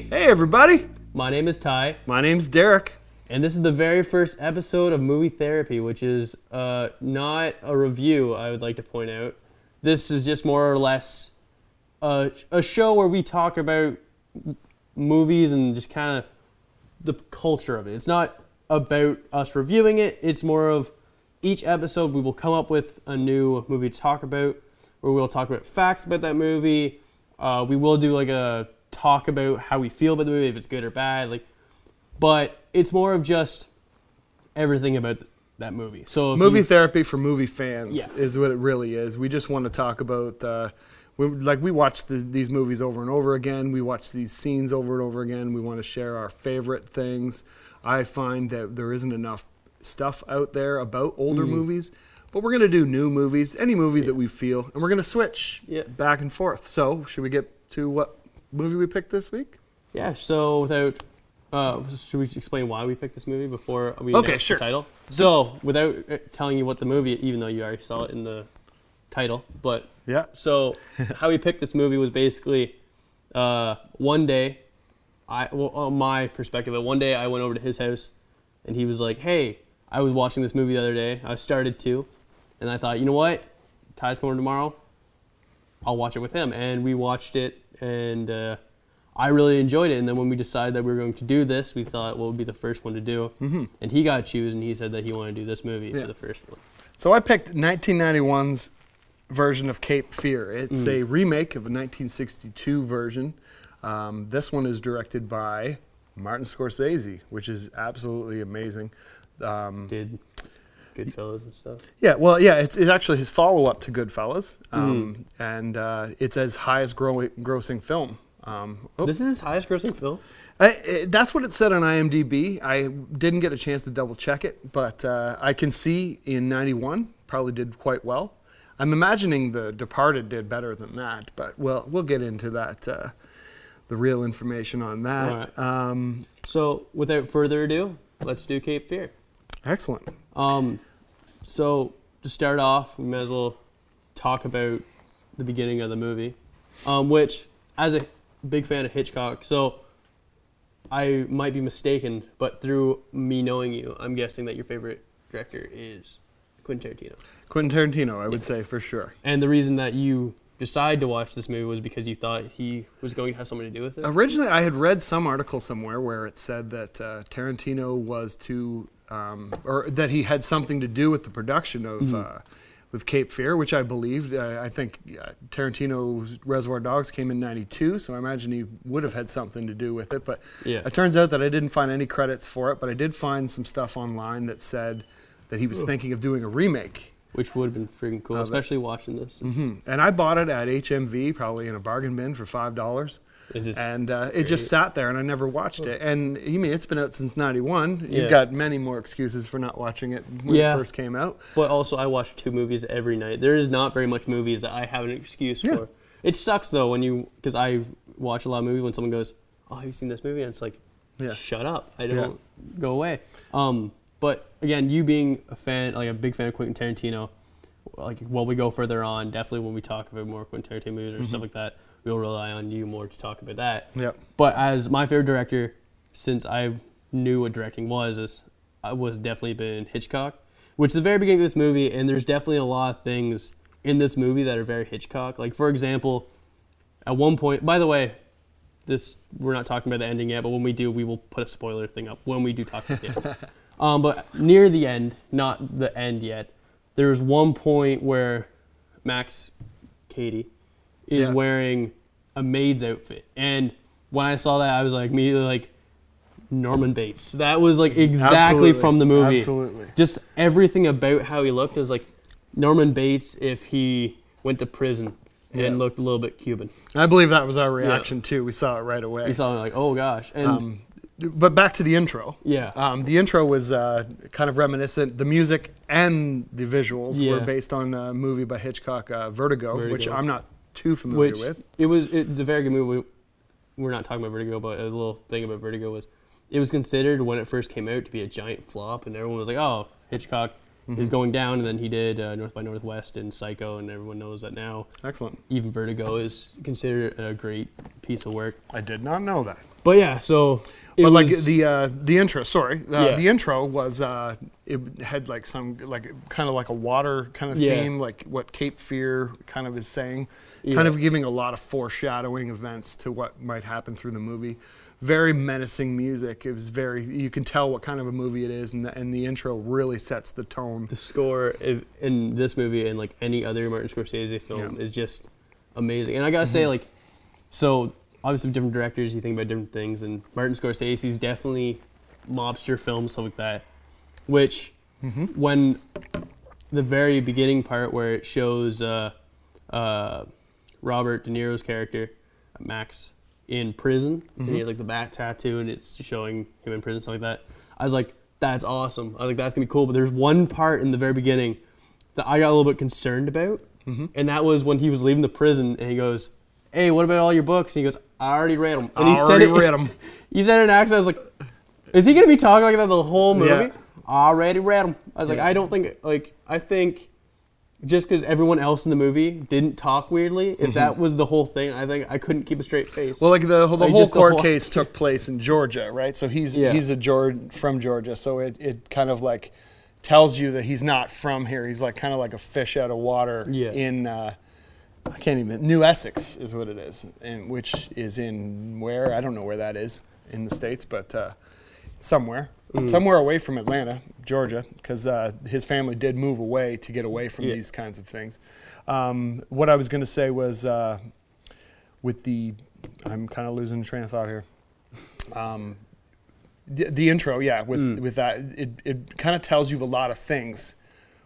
Hey, Hey, everybody. my name is Ty, My name's Derek. and this is the very first episode of Movie Therapy, which is uh, not a review, I would like to point out. This is just more or less a, a show where we talk about movies and just kind of the culture of it. It's not about us reviewing it, it's more of each episode we will come up with a new movie to talk about, where we'll talk about facts about that movie. Uh, we will do like a talk about how we feel about the movie, if it's good or bad. Like, but it's more of just everything about th- that movie. So Movie you- therapy for movie fans Yeah. is what it really is. We just want to talk about, uh, we, like, we watch the, these movies over and over again. We watch these scenes over and over again. We want to share our favorite things. I find that there isn't enough stuff out there about older Mm-hmm. movies, but we're going to do new movies, any movie that we feel, and we're going to switch Yeah. back and forth. So, should we get to what movie we picked this week? yeah. So without, uh, should we explain why we picked this movie before we Okay, announce sure. the title? So without uh, telling you what the movie, even though you already saw it in the title, but Yeah. So how we picked this movie was basically uh, one day, I well, on my perspective, but one day I went over to his house, and he was like, "Hey, I was watching this movie the other day. I started to, and I thought, you know what, Ty's coming tomorrow. I'll watch it with him." And we watched it, and uh, I really enjoyed it. And then when we decided that we were going to do this, we thought what would be the first one to do, Mm-hmm. and he got to choose, and he said that he wanted to do this movie Yeah. for the first one. So I picked 1991's version of Cape Fear. It's Mm. a remake of a 1962 version. Um, this one is directed by Martin Scorsese, which is absolutely amazing. Um, Did Goodfellas and stuff. yeah, well, yeah, it's, it's actually his follow-up to Goodfellas, Mm. um, and uh, it's as highest grow- grossing film. Um, oh, This is his highest grossing film. I, I- that's what it said on IMDb. I didn't get a chance to double check it, but uh, I can see in '91 probably did quite well. I'm imagining The Departed did better than that, but we'll we'll get into that, uh, the real information on that. Alright. Um, So, without further ado, let's do Cape Fear. excellent. Um, so to start off, we might as well talk about the beginning of the movie, um, which, as a big fan of Hitchcock, so I might be mistaken, but through me knowing you, I'm guessing that your favorite director is Quentin Tarantino. Quentin Tarantino, I would Yes. say for sure. And the reason that you decided to watch this movie was because you thought he was going to have something to do with it. Originally, I had read some article somewhere where it said that uh, Tarantino was to, um, or that he had something to do with the production of, Mhm. uh, with Cape Fear, which I believed. I, I think uh, Tarantino's Reservoir Dogs came in '92, so I imagine he would have had something to do with it. But Yeah. it turns out that I didn't find any credits for it, but I did find some stuff online that said that he was thinking of doing a remake. Which would have been freaking cool, Of it. especially watching this. hmm And I bought it at HMV, probably in a bargain bin for five dollars. Just, and uh, it just sat there and I never watched it. And you mean it's been out since '91? Yeah. You've got many more excuses for not watching it when Yeah. it first came out. But also, I watch two movies every night. There is not very much movies that I have an excuse Yeah. for. It sucks though when you, because I watch a lot of movies when someone goes, "Oh, have you seen this movie?" and it's like. "Shut up! I don't go away." Um, but again, you being a fan, like a big fan of Quentin Tarantino, like while we go further on, definitely when we talk about more Quentin Tarantino movies or Mm-hmm. stuff like that, we'll rely on you more to talk about that. Yep. But as my favorite director, since I knew what directing was, is I was definitely been Hitchcock, which is the very beginning of this movie, and there's definitely a lot of things in this movie that are very Hitchcock. Like for example, at one point, by the way, this we're not talking about the ending yet, but when we do, we will put a spoiler thing up when we do talk about the end. um, but near the end, not the end yet, there's one point where Max Cady is Yeah. wearing a maid's outfit, and when I saw that, I was like immediately like Norman Bates. That was like exactly Absolutely. from the movie. Absolutely. Just everything about how he looked is like Norman Bates if he went to prison Yeah. and looked a little bit Cuban. I believe that was our reaction too. We saw it right away. We saw it like, oh gosh, and um, but back to the intro. yeah, Um, the intro was uh, kind of reminiscent. The music and the visuals Yeah. were based on a movie by Hitchcock, uh, Vertigo, which I'm not too familiar which with. it was. It's a very good movie. We're not talking about Vertigo, but a little thing about Vertigo was it was considered when it first came out to be a giant flop, and everyone was like, oh, Hitchcock is going down, and then he did uh, North by Northwest and Psycho, and everyone knows that now. Excellent. Even Vertigo is considered a great piece of work. I did not know that. But yeah, so But like was- the uh, the intro, sorry, uh, Yeah. the intro was uh, it had like some like kind of like a water kind of Yeah. theme, like what Cape Fear kind of is saying, Yeah. kind of giving a lot of foreshadowing events to what might happen through the movie. Very menacing music. It was very you can tell what kind of a movie it is, and the, and the intro really sets the tone. the score in this movie and like any other Martin Scorsese film. Mm-hmm. is just amazing. And I gotta say, like, so obviously different directors, you think about different things, and Martin Scorsese's definitely mobster films, stuff like that. Which, Mm-hmm. when the very beginning part where it shows uh, uh, Robert De Niro's character Max in prison, and he had like the bat tattoo, and it's showing him in prison, stuff like that. I was like, that's awesome. I was like, that's gonna be cool. But there's one part in the very beginning that I got a little bit concerned about, and that was when he was leaving the prison, and he goes, "Hey, what about all your books?" And he goes, "I already read them." And he Already said it, read 'em. he said it in an accent. I was like, "Is he gonna be talking like that the whole movie?" Yeah. Already read them. I was like, Yeah. I don't think like I think just because everyone else in the movie didn't talk weirdly, if that was the whole thing, I think I couldn't keep a straight face. Mm-hmm. Well, like the, the Like, whole just the court whole- case took place in Georgia, right? So he's Yeah. he's a Georg from Georgia, so it, it kind of like tells you that he's not from here. He's like kind of like a fish out of water Yeah. in uh, I can't even New Essex is what it is, and which is in where I don't know where that is in the states, but uh, somewhere. Mm. Somewhere away from Atlanta, Georgia, because uh, his family did move away to get away from Yeah. these kinds of things. Um, what I was going to say was uh, with the, I'm kind of losing train of thought here. Um, the, the intro, yeah, with Mm. with that, it, it kind of tells you a lot of things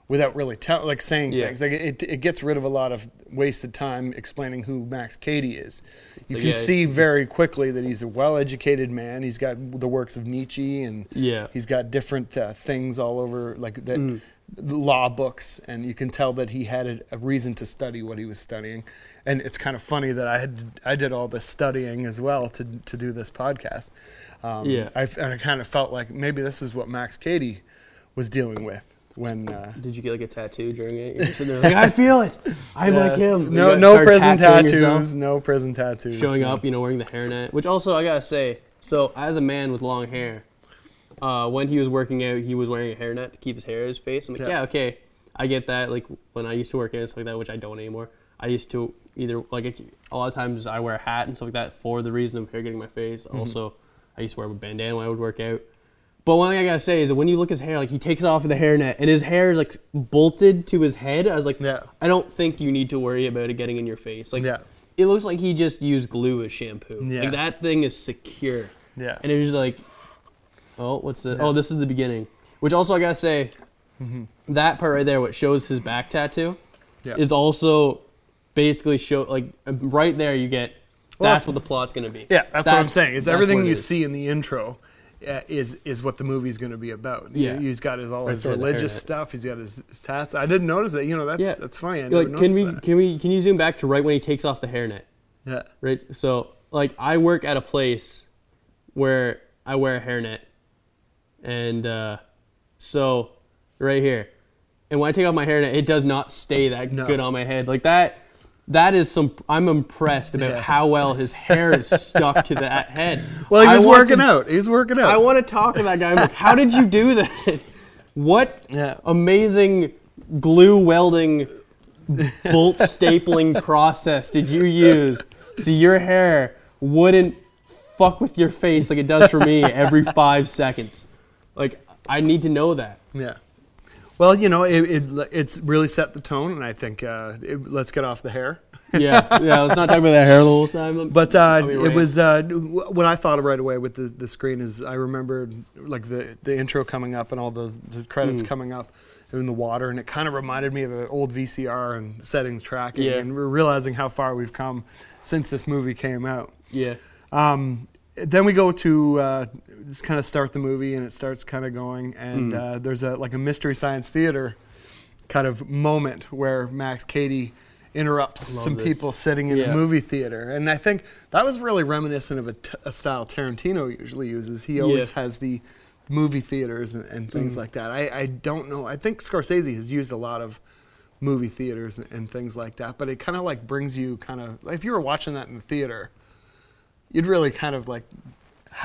without really tell, like saying Yeah. things. Like it, it gets rid of a lot of wasted time explaining who Max Cady is. you like, can yeah, see very quickly that he's a well-educated man. He's got the works of Nietzsche and yeah, He's got different uh, things all over, like that Mm. law books, and you can tell that he had a, a reason to study what he was studying. And it's kind of funny that I had I did all this studying as well to to do this podcast. Um, Yeah. I, and I kind of felt like maybe this is what Max Cady was dealing with when. Uh, Did you get like a tattoo during it? You're like, I feel it. I'm like uh, him. No, no prison tattoos. yourself, No prison tattoos. Showing no. up, you know, wearing the hairnet. Which also, I gotta say, so as a man with long hair, uh, when he was working out, he was wearing a hairnet to keep his hair in his face. I'm like, Yeah. yeah, okay, I get that. Like when I used to work out and stuff like that, which I don't anymore. I used to either like a lot of times I wear a hat and stuff like that for the reason of hair getting my face. Mm-hmm. Also, I used to wear a bandana when I would work out. But one thing I gotta say is that when you look at his hair, like he takes it off the hairnet and his hair is like bolted to his head. I was like, Yeah. I don't think you need to worry about it getting in your face. Like, Yeah. it looks like he just used glue as shampoo. Yeah. Like that thing is secure. Yeah. And it was like, oh, what's this? Oh, this is the beginning. Which also I gotta say, mm-hmm. that part right there, what shows his back tattoo, Yeah. is also basically show like right there you get. Well, that's that's- what the plot's gonna be. Yeah, that's, what I'm saying. Is everything you is. see in the intro is is what the movie's going to be about. Yeah. he's got his all Right his religious stuff. He's got his, his tats. I didn't notice that. You know, that's Yeah. that's funny. I never Like, can we that. can we can you zoom back to right when he takes off the hairnet? Yeah. Right. So like I work at a place where I wear a hairnet, and uh, so right here, and when I take off my hairnet, it does not stay that No. good on my head. Like that. That is some. I'm impressed about Yeah. how well his hair is stuck to that head. Well, he was working to- out. He's working out. I want to talk to that guy. Like, how did you do that? What Yeah. amazing glue welding bolt stapling process did you use so your hair wouldn't fuck with your face like it does for me every five seconds? Like, I need to know that. yeah. Well, you know, it, it it's really set the tone, and I think uh, it, let's get off the hair. Yeah, yeah. Let's not talk about that hair the whole time. But uh, it was uh, what I thought of right away with the, the screen is I remembered like the, the intro coming up and all the, the credits Mm. coming up in the water, and it kind of reminded me of an old VCR and settings tracking, Yeah. and we're realizing how far we've come since this movie came out. yeah, Um, then we go to uh, just kind of start the movie, and it starts kind of going, and Mm. uh, there's a like a mystery science theater kind of moment where Max Cady interrupts some this. people sitting in Yeah. a movie theater, and I think that was really reminiscent of a, t- a style Tarantino usually uses. He always Yeah. has the movie theaters and, and things like that. I, I don't know. I think Scorsese has used a lot of movie theaters and, and things like that, but it kind of like brings you kind of if you were watching that in the theater, you'd really kind of like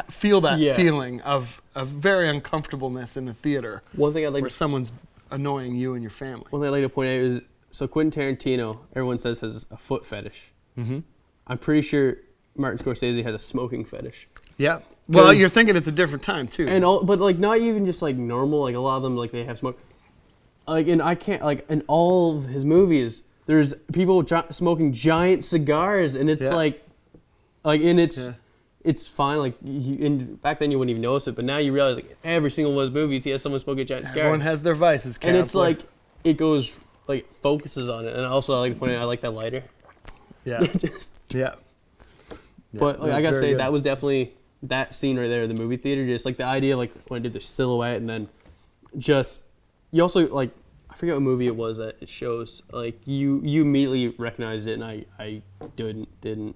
feel that Yeah. feeling of of very uncomfortableness in the theater One thing I'd like where someone's annoying you and your family. one thing I'd like to point out is so Quentin Tarantino, everyone says has a foot fetish. Mm-hmm. I'm pretty sure Martin Scorsese has a smoking fetish. Yeah. Well, you're thinking it's a different time too. And all, but like not even just like normal. Like a lot of them, like they have smoke. Like and I can't like in all of his movies, there's people gi- smoking giant cigars, and it's Yeah. like, like and it's Yeah. it's fine. Like you, and back then you wouldn't even notice it, but now you realize like every single one of his movies, he has someone smoking a giant cigar, Everyone has their vices, and it's like it goes like focuses on it. And also I like to point out I like that lighter. yeah, Just- yeah. But like, I gotta say good. that was definitely that scene right there, the movie theater. Just like the idea, like when I did the silhouette, and then just you also like I forget what movie it was that it shows. Like you you immediately recognized it, and I I didn't didn't.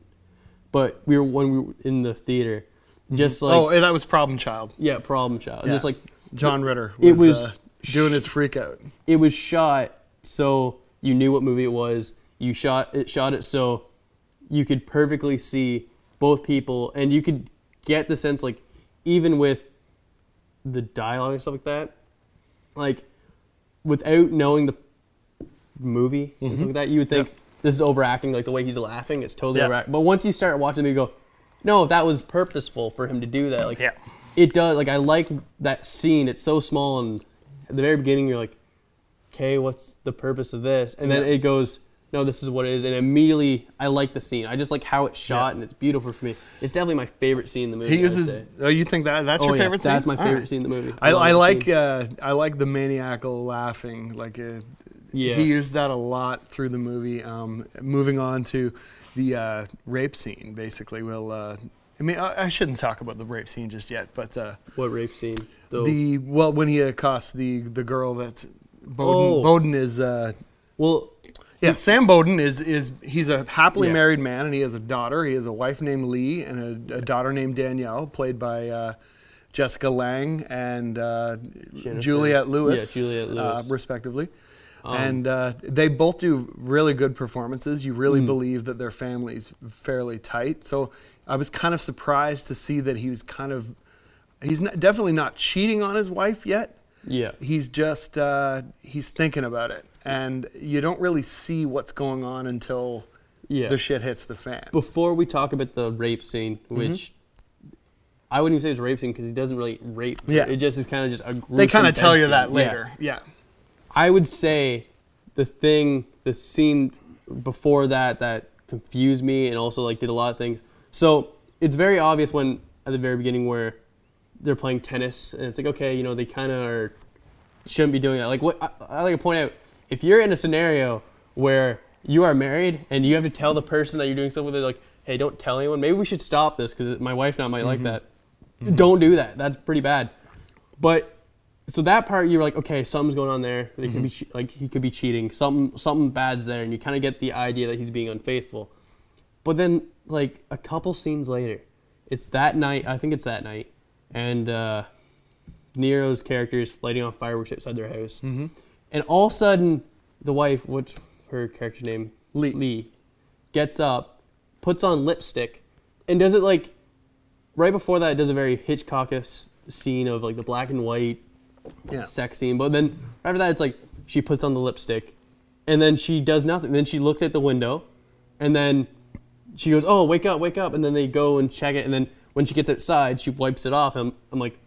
But we were when we were in the theater, mm-hmm. just oh, like oh, that was Problem Child. yeah, problem child. Yeah. Just like John Ritter. It Was, was uh, doing his freak out. it was shot so you knew what movie it was. You shot it shot it so you could perfectly see both people and you could get the sense like even with the dialogue and stuff like that, like without knowing the movie and stuff mm-hmm. like that, you would think this is overacting, like the way he's laughing, it's totally Yeah. overacting. But once you start watching it, you go, no, that was purposeful for him to do that. Like Yeah. it does. Like I like that scene. It's so small, and at the very beginning, you're like, okay, what's the purpose of this? And then Yeah. it goes, no, this is what it is. And immediately, I like the scene. I just like how it's shot, and it's beautiful for me. It's definitely my favorite scene in the movie. He uses. Oh, you think that that's Oh, your favorite scene? That's my favorite right. scene in the movie. I, love I like uh, I like the maniacal laughing. Like uh, Yeah. he used that a lot through the movie. Um, moving on to the uh, rape scene, basically. We'll. Uh, I mean, I, I shouldn't talk about the rape scene just yet, but uh, what rape scene? Though. the well when he accosts the the girl that Bowden, Oh. Bowden is. Uh, well, yeah, Sam Bowden is is he's a happily Yeah. married man and he has a daughter. He has a wife named Lee and a, a daughter named Danielle, played by uh, Jessica Lange and uh, Juliette Lewis, Yeah, Juliette Uh, Lewis. respectively. Um, and uh, they both do really good performances. You really Mm. believe that their family's fairly tight. So I was kind of surprised to see that he was kind of he's not, definitely not cheating on his wife yet yeah. he's just uh, he's thinking about it and you don't really see what's going on until Yeah. the shit hits the fan Before we talk about the rape scene, Mm-hmm. which I wouldn't even say it's a rape scene because he doesn't really rape. Yeah. It just is kind of just a. they kind of tell you that scene. Yeah. later yeah I would say the thing, the scene before that that confused me and also like did a lot of things. So it's very obvious when at the very beginning where they're playing tennis and it's like okay, you know they kind of are shouldn't be doing that. Like what I, I like to point out, if you're in a scenario where you are married and you have to tell the person that you're doing something with, like, hey, don't tell anyone. Maybe we should stop this because my wife now might like mm-hmm. that. Mm-hmm. Don't do that. That's pretty bad. But so that part you're like, okay, something's going on there. They could be che- like he could be cheating. Something something bad's there, and you kind of get the idea that he's being unfaithful. But then like a couple scenes later, it's that night. I think it's that night, and uh, Niro's character is lighting off fireworks outside their house, Mm-hmm. and all of a sudden the wife, what's her character's name? Lee. Lee, gets up, puts on lipstick, and does it like right before that. It does a very Hitchcockish scene of like the black and white yeah sex scene. But then after that, it's like she puts on the lipstick, and then she does nothing. Then she looks at the window, and then she goes, "Oh, wake up, wake up!" And then they go and check it, and then when she gets outside, she wipes it off. I'm, I'm like,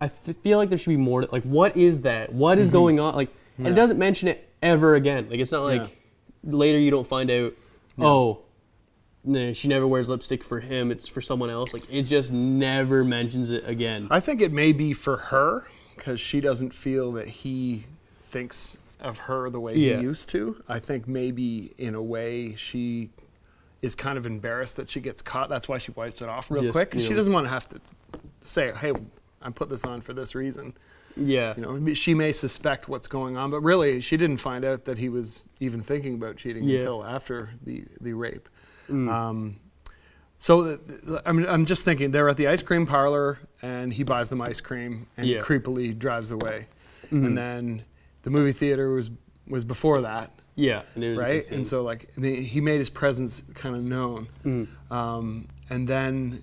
I feel like there should be more. To, like, what is that? What is mm-hmm. going on? Like, and it doesn't mention it ever again. Like, it's not like later you don't find out. Oh. No, she never wears lipstick for him. It's for someone else. Like it just never mentions it again. i think it may be for her because she doesn't feel that he thinks of her the way Yeah. he used to i think maybe in a way she is kind of embarrassed that she gets caught that's why she wipes it off real quick she doesn't want to have to say hey i put this on for this reason yeah. you know she may suspect what's going on but really she didn't find out that he was even thinking about cheating Yeah. until after the the rape Mm. um, So I'm, I'm just thinking they're at the ice cream parlor and he buys them ice cream and Yeah. creepily drives away. Mhm. And then the movie theater was was before that, Yeah, and it was right? And so like the, he made his presence kind of known. Mhm. Um, and then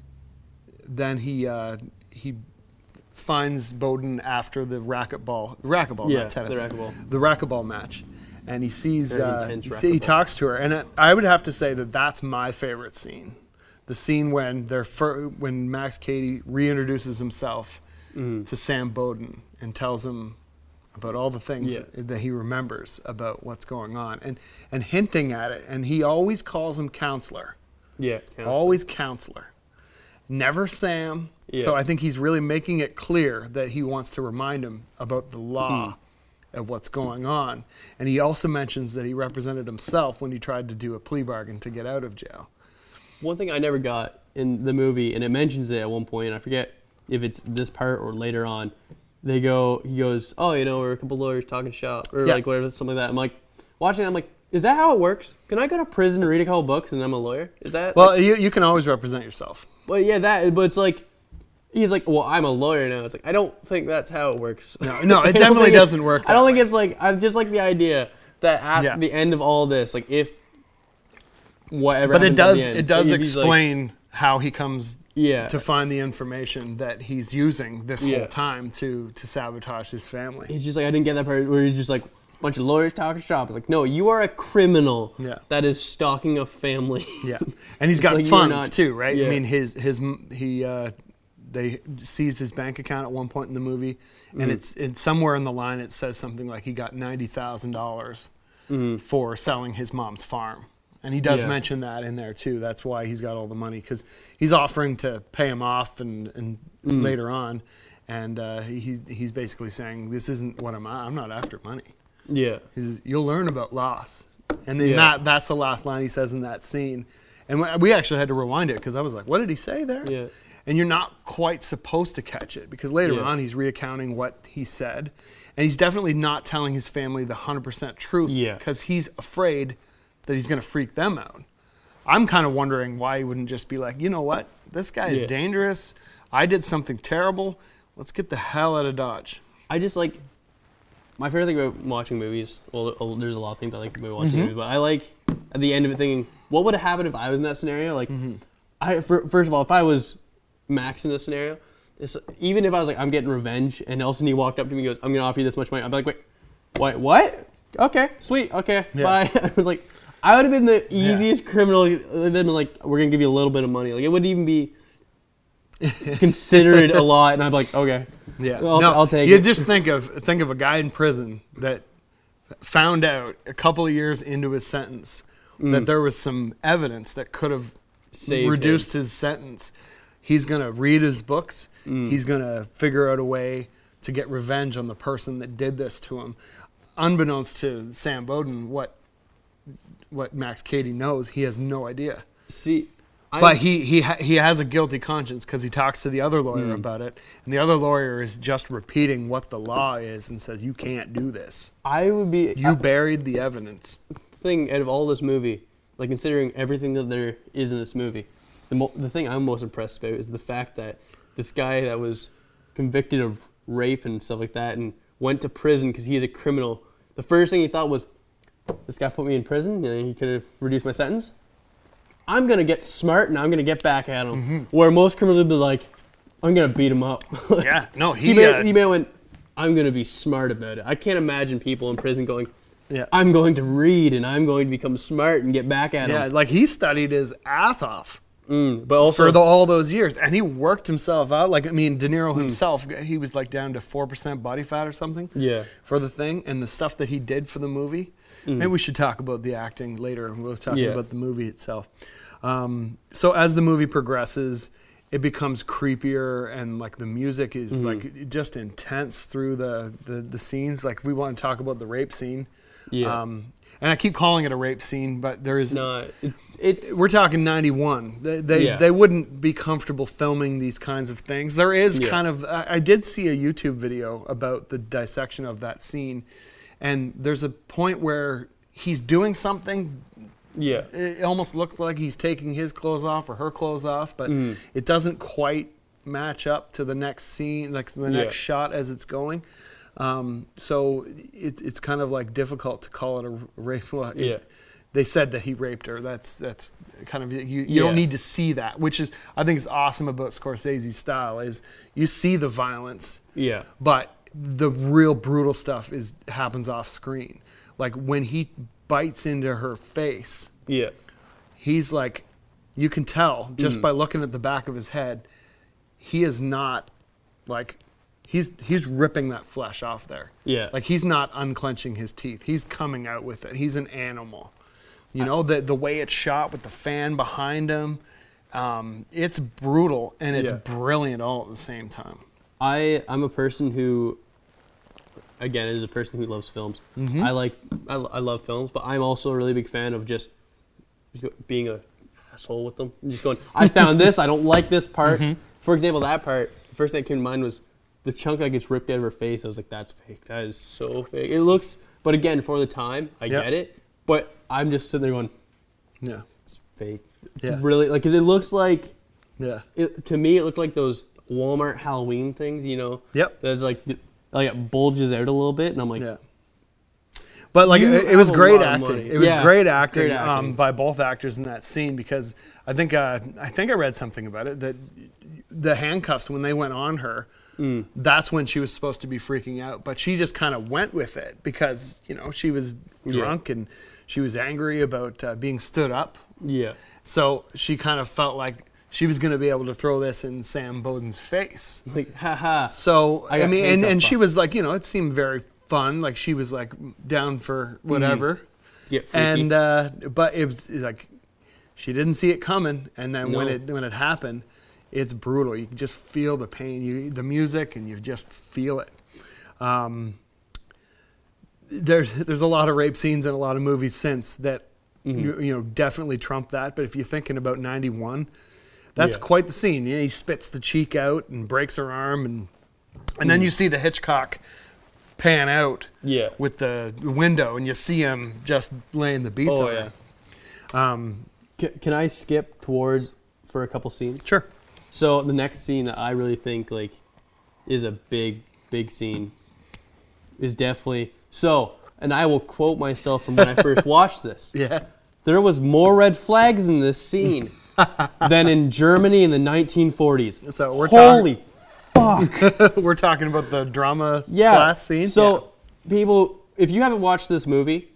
then he uh, he finds Bowden after the racquetball racquetball Yeah, not tennis the racquetball. the racquetball match and he sees uh, he, see- he talks to her and it, I would have to say that that's my favorite scene the scene when they're fir- when Max Cady reintroduces himself Mhm. to Sam Bowden and tells him about all the things Yeah. that he remembers about what's going on and and hinting at it and he always calls him counselor yeah, counts. always counselor never sam Yeah. so i think he's really making it clear that he wants to remind him about the law Hmm. of what's going on and he also mentions that he represented himself when he tried to do a plea bargain to get out of jail One thing I never got in the movie, and it mentions it at one point, and I forget if it's this part or later on. They go, he goes, oh, you know, we're a couple lawyers talking shop, or Yeah. like whatever, something like that. I'm like, watching, it, I'm like, is that how it works? Can I go to prison and read a couple books and I'm a lawyer? Is that? well you, you can always represent yourself well, yeah, that. But it's like, he's like, well, I'm a lawyer now. It's like I don't think that's how it works. No, no, it like, definitely doesn't work I don't that think it's like I just like the idea that at Yeah. the end of all this, like if whatever, but it does it does he's like- explain how he comes yeah, to find the information that he's using this Yeah. whole time to to sabotage his family He's just like I didn't get that part where he's just like a bunch of lawyers talking shop. It's like no, you are a criminal Yeah. that is stalking a family. Yeah, and he's got like funds not- too, right? I mean, his his he uh, they seized his bank account at one point in the movie, and Mhm. it's it's somewhere in the line it says something like he got ninety thousand dollars Mhm. for selling his mom's farm, and he does Yeah. mention that in there too. That's why he's got all the money because he's offering to pay him off and and Mm. later on, and uh, he's he's basically saying this isn't what I'm I'm not after money. Yeah, He says, "You'll learn about loss," and then Yeah. that that's the last line he says in that scene. And we- actually had to rewind it because I was like, "What did he say there?" yeah, And you're not quite supposed to catch it because later Yeah. on he's recounting what he said, and he's definitely not telling his family the hundred percent truth. Yeah. because he's afraid that he's going to freak them out. I'm kind of wondering why he wouldn't just be like, "You know what? This guy is Yeah. dangerous. I did something terrible. Let's get the hell out of Dodge." I just like my favorite thing about watching movies. Well, there's a lot of things I like about watching Mhm. movies, but I like at the end of it thinking, what would have happened if I was in that scenario? Like, Mm-hmm. I fir- first of all, if I was Max in this scenario, even if I was like, I'm getting revenge, and all of a sudden he walked up to me and goes, I'm gonna offer you this much money, I'd be like, wait, what? What? Okay, sweet, okay, Yeah. bye. Like, I would have been the easiest criminal. Then like, we're gonna give you a little bit of money. Like it wouldn't even be considered a lot, and I'd be like, okay, Yeah, I'll- no, I'll take you it. just think of think of a guy in prison that found out a couple of years into his sentence that there was some evidence that could have Mm. Saved him. reduced his sentence. He's gonna read his books. Mm. He's gonna figure out a way to get revenge on the person that did this to him. Unbeknownst to Sam Bowden, what what Max Cady knows, he has no idea. see, I, But he he ha- he has a guilty conscience because he talks to the other lawyer Mm. about it, and the other lawyer is just repeating what the law is and says you can't do this. I would be You buried the evidence. thing out of all this movie, like considering everything that there is in this movie, the mo- the thing I'm most impressed about is the fact that this guy that was convicted of rape and stuff like that and went to prison because he is a criminal. The first thing he thought was, this guy put me in prison and he could have reduced my sentence. I'm gonna get smart and I'm gonna get back at him. Mm-hmm. Where most criminals would be like, I'm gonna beat him up. Yeah, no, he he. may, uh, he went, I'm gonna be smart about it. I can't imagine people in prison going, yeah, I'm going to read and I'm going to become smart and get back at yeah, him. Yeah, like he studied his ass off Mm, but also, for the, all those years, and he worked himself out. Like I mean, De. Niro himself, he was like down to four percent body fat or something. yeah, for the thing and the stuff that he did for the movie. Maybe we should talk about the acting later. and We'll talk. Yeah. about the movie itself. Um, so as the movie progresses, it becomes creepier and like the music is Mm-hmm. like just intense through the, the the scenes. Like if we want to talk about the rape scene. yeah. Um, and I keep calling it a rape scene, but there it's not. It, it's we're talking 91 they they, Yeah. they wouldn't be comfortable filming these kinds of things there is Yeah. kind of I, I did see a youtube video about the dissection of that scene and there's a point where he's doing something Yeah. It almost looked like he's taking his clothes off or her clothes off, but Mm. it doesn't quite match up to the next scene, like the next Yeah. shot as it's going. Um, so it, it's kind of like difficult to call it a rape. Well, it- Yeah. They said that he raped her. That's that's kind of you. You Yeah. don't need to see that, which is I think is awesome about Scorsese's style is you see the violence, Yeah. but the real brutal stuff is happens off screen. Like when he bites into her face, Yeah. he's like you can tell just Mm. by looking at the back of his head, he is not like he's he's ripping that flesh off there. Yeah. Like he's not unclenching his teeth. He's coming out with it. He's an animal. You know, the the way it's shot with the fan behind him, um, it's brutal and it's Yeah. brilliant all at the same time. I I'm a person who, again, is a person who loves films. Mhm. I like I, I love films, but I'm also a really big fan of just being a asshole with them. I'm just going. I found this. I don't like this part. Mm-hmm. For example, that part. The first thing that came to mind was the chunk that gets ripped out of her face. I was like, that's fake. That is so fake. It looks. But again, for the time, I Yeah. get it. But I'm just sitting there going, Yeah. it's fake. It's Yeah. really like because it looks like Yeah. it, to me, it looked like those Walmart Halloween things, you know. Yep. That's like, like it bulges out a little bit, and I'm like, Yeah. But like it, it was great acting. It was Yeah, great acting, great acting. Um, by both actors in that scene because I think uh, I think I read something about it that the handcuffs when they went on her, Mm. that's when she was supposed to be freaking out, but she just kind of went with it because you know she was Yeah. drunk and she was angry about uh, being stood up, yeah, so she kind of felt like she was going to be able to throw this in Sam Bowden's face. like, haha. So I I, mean, and, and she was like, you know, it seemed very fun. Like she was like down for whatever. Get freaky. And uh, but it was like she didn't see it coming, and then when it when it happened, it's brutal. You can just feel the pain, you the music, and you just feel it. Um, there's there's a lot of rape scenes in a lot of movies since that Mm-hmm. you, you know definitely trump that. But if you're thinking about '91, that's Yeah. quite the scene. Yeah, he spits the cheek out and breaks her arm, and and then you see the Hitchcock pan out yeah. with the window, and you see him just laying the beats Oh on yeah. her. Um, C- can I skip towards for a couple scenes? sure. So the next scene that I really think like is a big, big scene is definitely so. And I will quote myself from when I first watched this. Yeah. There was more red flags in this scene than in Germany in the 1940s. So we're talking Holy fuck! We're talking about the drama Yeah. class scene. So, people, if you haven't watched this movie,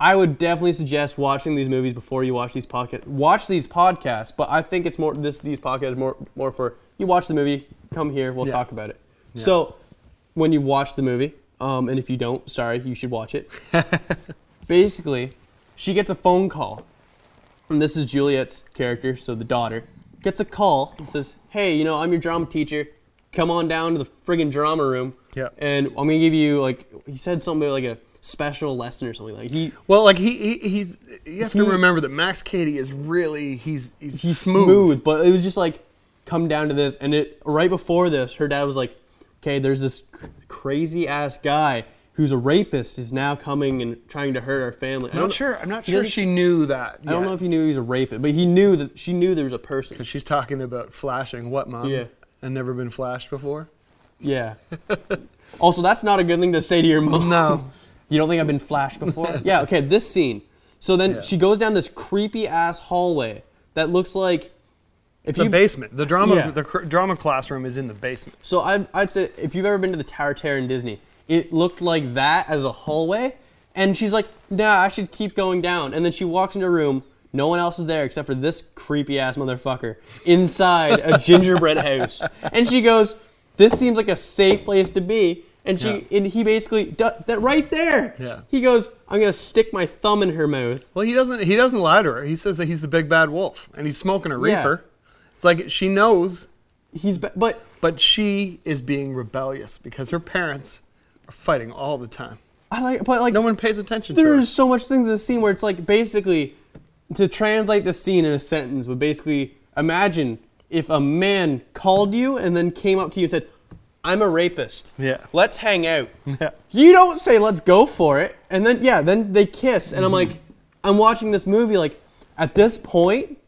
I would definitely suggest watching these movies before you watch these podcasts. Watch these podcasts, but I think it's more this these podcasts more more for you watch the movie, come here, we'll Yeah. talk about it. So, when you watch the movie, um, and if you don't, sorry, you should watch it. Basically, she gets a phone call, and this is Juliette's character, so the daughter gets a call and says, "Hey, you know, I'm your drama teacher. Come on down to the friggin' drama room, Yeah. and I'm gonna give you like he said something like a special lesson or something like he." Well, like he, he he's you have to remember that Max Cady is really he's he's, he's smooth. smooth. but it was just like come down to this and it right before this her dad was like okay there's this cr- crazy ass guy who's a rapist is now coming and trying to hurt our family I'm not sure. I'm not sure she knew that. i don't know if he knew he was a rapist but he knew that she knew there was a person because she's talking about flashing. What, mom? Yeah. And never been flashed before. yeah also that's not a good thing to say to your mom No. you don't think i've been flashed before yeah okay this scene so then Yeah. she goes down this creepy ass hallway that looks like if The you basement. The drama. Yeah. The cr- drama classroom is in the basement. So I'd, I'd say if you've ever been to the Tower Terror in Disney, it looked like that as a hallway. And she's like, nah, I should keep going down. And then she walks into a room. No one else is there except for this creepy ass motherfucker inside a gingerbread house. And she goes, this seems like a safe place to be. And she and he basically that right there. Yeah. He goes, I'm gonna stick my thumb in her mouth. Well, he doesn't. He doesn't lie to her. He says that he's the big bad wolf, and he's smoking a reefer. Yeah. It's like she knows, He's but but she is being rebellious because her parents are fighting all the time. I like but like No one pays attention to. There's so much things in the scene where it's like basically to translate the scene in a sentence would basically imagine if a man called you and then came up to you and said, "I'm a rapist. Yeah. Let's hang out." Yeah. You don't say, "Let's go for it," and then yeah, then they kiss, and I'm Mm-hmm. like, I'm watching this movie like at this point,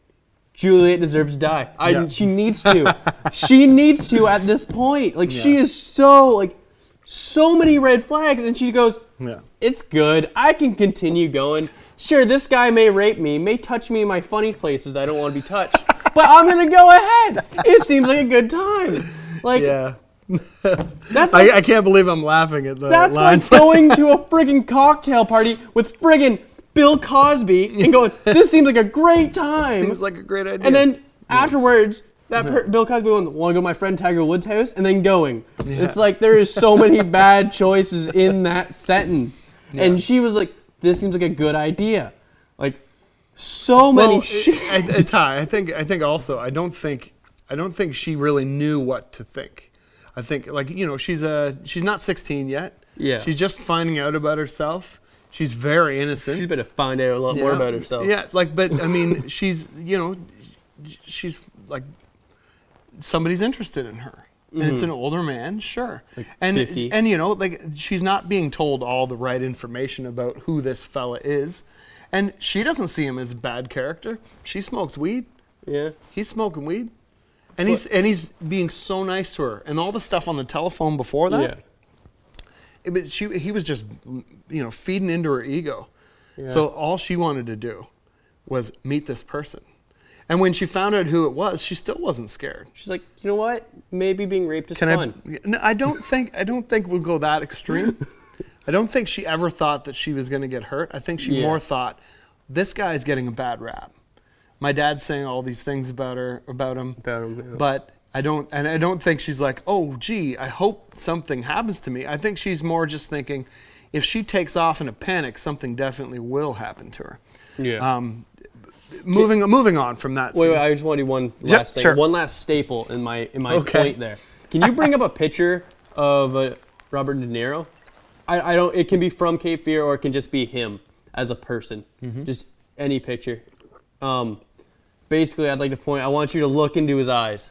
Juliette deserves to die. I Yeah. she needs to. she needs to at this point. Like she is so like so many red flags and she goes, Yeah. "It's good. I can continue going. Sure, this guy may rape me, may touch me in my funny places I don't want to be touched, but I'm to go ahead. It seems like a good time." Like Yeah. that's like, I, I can't believe I'm laughing at the that's lines. like going to a friggin' cocktail party with friggin' Bill Cosby and going, "This seems like a great time." Seems like a great idea. and then afterwards, that per- Bill Cosby going, "Want to go to my friend Tiger Woods' house?" And then going. It's like there is so many bad choices in that sentence, and she was like, "This seems like a good idea." Like so many well, shit. I, I, Ty, I think I think also I don't think I don't think she really knew what to think. I think like you know she's a she's not 16 yet. Yeah. She's just finding out about herself. She's very innocent. She's better find out a lot more about herself. Yeah, like, but I mean, she's you know, she's like somebody's interested in her, and it's an mm-hmm. older man, sure, and 50. and you know, like she's not being told all the right information about who this fella is, and she doesn't see him as a bad character. She smokes weed. yeah. He's smoking weed, and he's and he's being so nice to her, and all the stuff on the telephone before that. Yeah. It was, she, he was just, you know, feeding into her ego. Yeah. So all she wanted to do was meet this person. And when she found out who it was, she still wasn't scared. She's like, you know what? Maybe being raped is Can fun. I? No, I don't think. I don't think we'll go that extreme. I don't think she ever thought that she was going to get hurt. I think she Yeah. more thought, this guy's getting a bad rap. My dad's saying all these things about her, about him, About him, yeah. but I don't. And I don't think she's like, oh, gee, I hope something happens to me. I think she's more just thinking, if she takes off in a panic, something definitely will happen to her. Yeah. Um, moving moving on from that. Wait, scene. wait, I just want to do one last thing. sure. One last staple in my in my Okay. plate there. Can you bring up a picture of uh, Robert De Niro? I, I don't. It can be from Cape Fear or it can just be him as a person. Mm-hmm. Just any picture. Um, basically, I'd like to point. I want you to look into his eyes,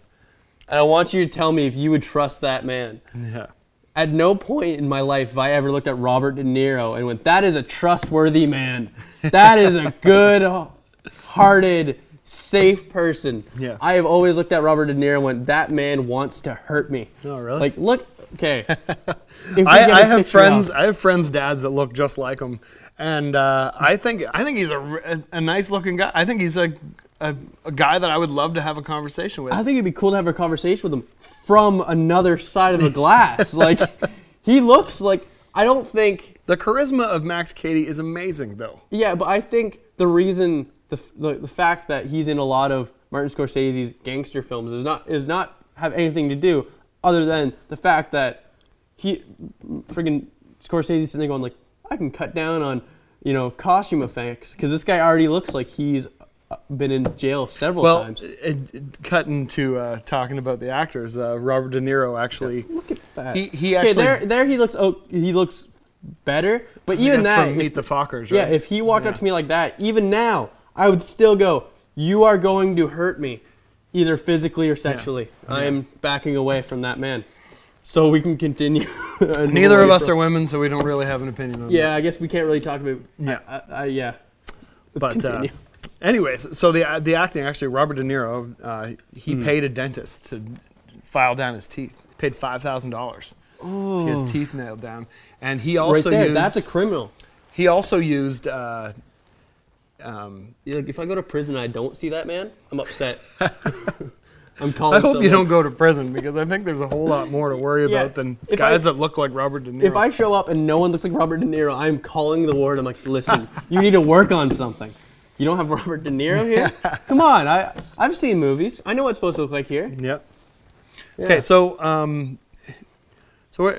and I want you to tell me if you would trust that man. yeah. At no point in my life have I ever looked at Robert De Niro and went, "That is a trustworthy man. That is a good-hearted, safe person." Yeah. I have always looked at Robert De Niro and went, "That man wants to hurt me." Oh, really? Like, look, okay. If we get I, a I have friends. I have friends' dads that look just like him, and uh, I think I think he's a a nice looking guy. I think he's a, a a guy that I would love to have a conversation with. I think it'd be cool to have a conversation with him from another side of the glass. like, he looks like I don't think the charisma of Max Cady is amazing, though. Yeah, but I think the reason the, the the fact that he's in a lot of Martin Scorsese's gangster films is not is not have anything to do other than the fact that he friggin' Scorsese's sitting there going like I can cut down on you know costume effects because this guy already looks like he's been in jail several Well, times. it, it, cutting to uh, talking about the actors, uh, Robert De Niro actually. Look at that. He he okay, actually. there there he looks oh he looks better, but even that's that from if- Meet the Fockers, right? Yeah, if he walked up to me like that, even now, I would still go, You are going to hurt me, either physically or sexually. I am backing away from that man. So we can continue. Neither of us are women, so we don't really have an opinion on that. Yeah, I guess we can't really talk about. Yeah. I, I, yeah. Let's But uh, continue. anyways, so the the acting actually, Robert De Niro, uh, he Hmm. paid a dentist to file down his teeth. He paid five thousand dollars. get his teeth nailed down, and he Oh. right also there, used that's a criminal. he also used. Uh, um, Like, if I go to prison and I don't see that man, I'm upset. I'm calling I hope you don't go to prison because I think there's a whole lot more to worry Yeah, about than guys I- that look like Robert De Niro. If I show up and no one looks like Robert De Niro, I'm calling the ward. I'm like, listen, you need to work on something. You don't have Robert De Niro here? Come on, I I've seen movies. I know what it's supposed to look like here. Yep. Yeah. Okay, so um, so are,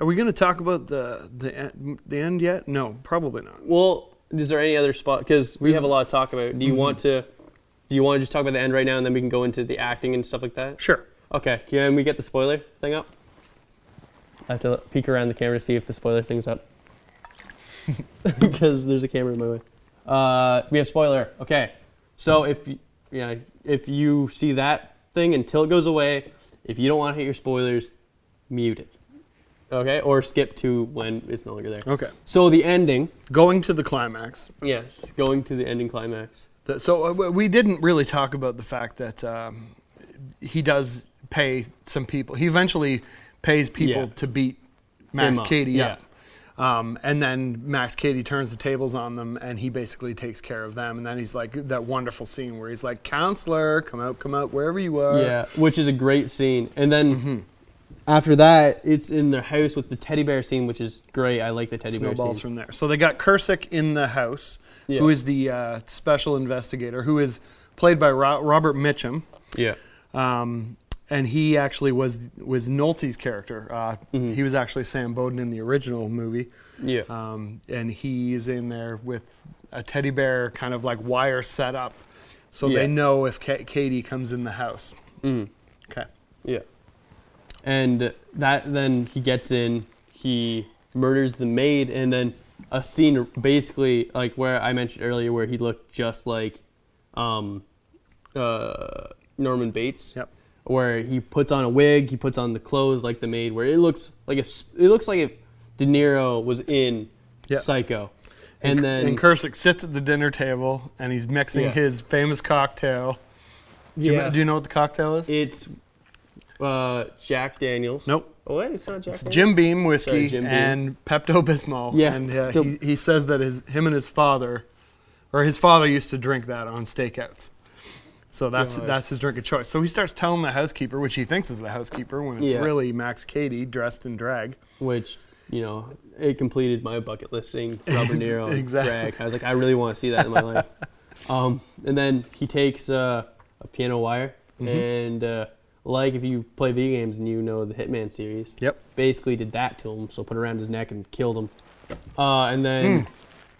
are we going to talk about the the the end yet? No, probably not. Well, is there any other spot? Because we have a lot to talk about. Do you want to? Do you want to just talk about the end right now, and then we can go into the acting and stuff like that? Sure. Okay. Can we get the spoiler thing up? I have to peek around the camera to see if the spoiler thing's up. because there's a camera in my way. Uh, we have spoiler. Okay. So if you, yeah, if you see that thing until it goes away, if you don't want to hit your spoilers, mute it. Okay, or skip to when it's no longer there. Okay. So the ending. Going to the climax. Yes. Going to the ending climax. The- So uh, we didn't really talk about the fact that um, he does pay some people. He eventually pays people Yeah. to beat Max Cady yeah. up. Um, and then Max Cady turns the tables on them, and he basically takes care of them. And then he's like that wonderful scene where he's like, "Counselor, come out, come out, wherever you are." Yeah, which is a great scene. And then Mm-hmm. After that, it's in their house with the teddy bear scene, which is great. I like the teddy bear snowballs scene. from there. So they got Kersek in the house, Yeah. who is the uh, special investigator, who is played by Ro- Robert Mitchum. Yeah. Um, and he actually was was Nolte's character. Uh, Mhm. He was actually Sam Bowden in the original movie, Yeah. um, and he's in there with a teddy bear kind of like wire set up, so Yeah. they know if Ka- Cady comes in the house. Mm. Okay. Yeah. And that then he gets in, he murders the maid, and then a scene basically like where I mentioned earlier where he looked just like um, uh, Norman Bates. Yep. Where he puts on a wig, he puts on the clothes like the maid, where it looks like a, s- it looks like if De Niro was in Yep. Psycho, and, then and Kersek sits at the dinner table and he's mixing Yeah. his famous cocktail. Do you, Yeah. do you know what the cocktail is? it's uh, Jack Daniels. Nope. Oh wait, it's not Jack. It's Daniels? Jim Beam whiskey Sorry, Jim Beam. and Pepto Bismol. Yeah. and uh, he, he says that his him and his father, or his father used to drink that on stakeouts. So that's God. that's his drink of choice. So he starts telling the housekeeper, which he thinks is the housekeeper, when it's Yeah. really Max Cady dressed in drag. which you know it completed my bucket list seeing Robert De Niro Exactly. drag. I was like, I really want to see that in my life. Um, and then he takes uh, a piano wire Mm-hmm. and uh, like if you play video games and you know the Hitman series, Yep. basically did that to him. So put it around his neck and killed him. Uh, and then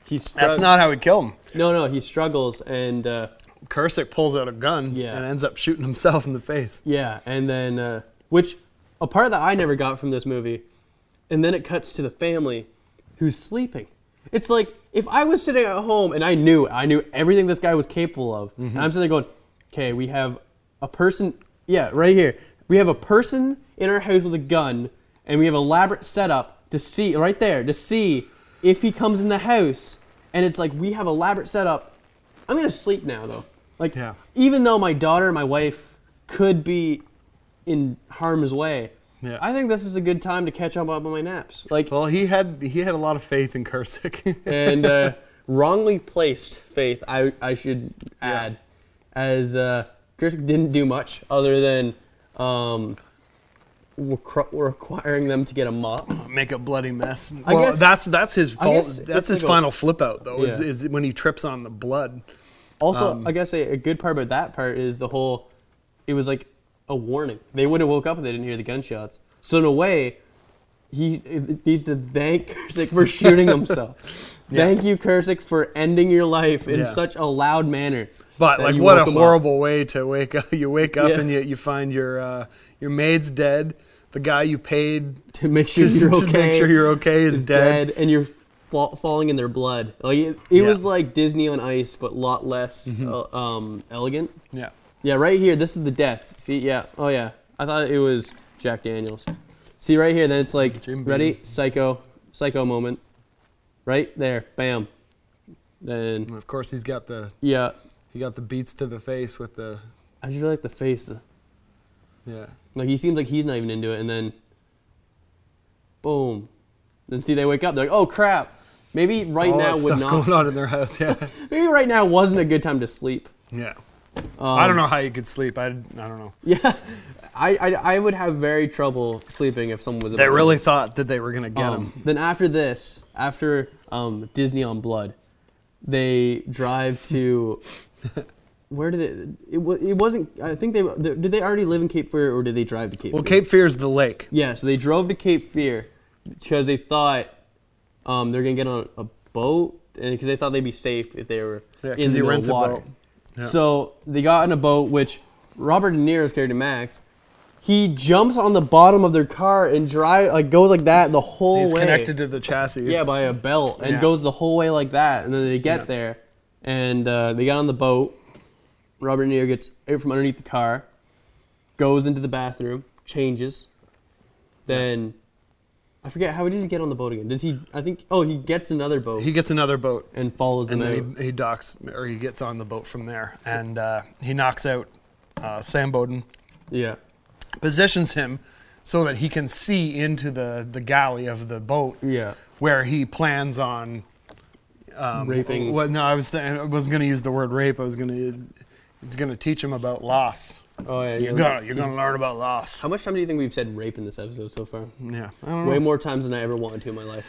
he Hmm. That's not how he killed him. no no he struggles and. Uh, Kursick pulls out a gun Yeah. and ends up shooting himself in the face. Yeah, and then uh, which a part that I never got from this movie, and then it cuts to the family who's sleeping. It's like if I was sitting at home and I knew I knew everything this guy was capable of, and I'm sitting there going, "Okay, we have a person. Yeah, right here. We have a person in our house with a gun, and we have elaborate setup to see right there to see if he comes in the house, and it's like we have elaborate setup. I'm gonna sleep now though. Like Yeah. even though my daughter and my wife could be in harm's way, Yeah. I think this is a good time to catch up on my naps. Like Well, he had he had a lot of faith in Kersek. and uh, wrongly placed faith, I I should Yeah. add, as uh, Chris didn't do much other than um, requ- requiring them to get a mop. Make a bloody mess. I well, guess- that's that's his fault. That's his like a- final flip out though. Is, Yeah. is when he trips on the blood. Also, Um, I guess a, a good part about that part is the whole. It was like a warning. They would have woke up if they didn't hear the gunshots. So in a way, he needs to thank Kersek for shooting himself. Yeah. Thank you, Kersek, for ending your life in Yeah. such a loud manner. But like, what a him up. horrible way to wake up. You wake up Yeah. and you, you find your uh, your maid's dead. The guy you paid to make sure to, you're to okay. make sure you're okay is, is dead. and you're fa- falling in their blood. Like it, it Yeah. Mm-hmm. was like Disney on Ice, but a lot less uh, um, elegant. Yeah. Yeah, right here. This is the death. See, yeah. Oh yeah. I thought it was Jack Daniels. See right here. Then it's like Jim ready, psycho, psycho moment. Right there, bam. Then And of course, he's got the yeah, he got the beats to the face with the I just really like the face. yeah. Like he seems like he's not even into it, and then boom. Then see they wake up. They're like, oh crap. Maybe right All now that would stuff not. going on in their house. Yeah. Maybe right now wasn't a good time to sleep. yeah. Um, I don't know how you could sleep. I, I don't know. Yeah, I, I I would have very trouble sleeping if someone was. They really thought that they were gonna get Um, him. Then after this, after um, Disney on Blood, they drive to. Where did it? It, it wasn't. I think they did. They already live in Cape Fear, or did they drive to Cape? Fear? Well, Cape Fear? is the lake. Yeah, so they drove to Cape Fear because they thought um, they're gonna get on a boat, and because they thought they'd be safe if they were Yeah, in the he middle rents of a water. boat. Yeah. So they got in a boat, which Robert De Niro's character Max, he jumps on the bottom of their car and drive like goes like that the whole He's way. connected to the chassis. Yeah, by a belt, and Yeah. goes the whole way like that, and then they get there, and uh, they got on the boat. Robert De Niro gets out from underneath the car, goes into the bathroom, changes, then I forget how did he get on the boat again? Does he? I think. Oh, he gets another boat He gets another boat, and follows and him out. then he, he docks or he gets on the boat from there, and uh, he knocks out uh, Sam Bowden, yeah. positions him so that he can see into the the galley of the boat Yeah. where he plans on um, Raping. What? No, I was th- I wasn't going to use the word rape. I was going to. He's going to teach him about loss. Oh yeah. You're gonna you're gonna learn about loss. How much time do you think we've said rape in this episode so far? Yeah, I don't know. Way more times than I ever wanted to in my life.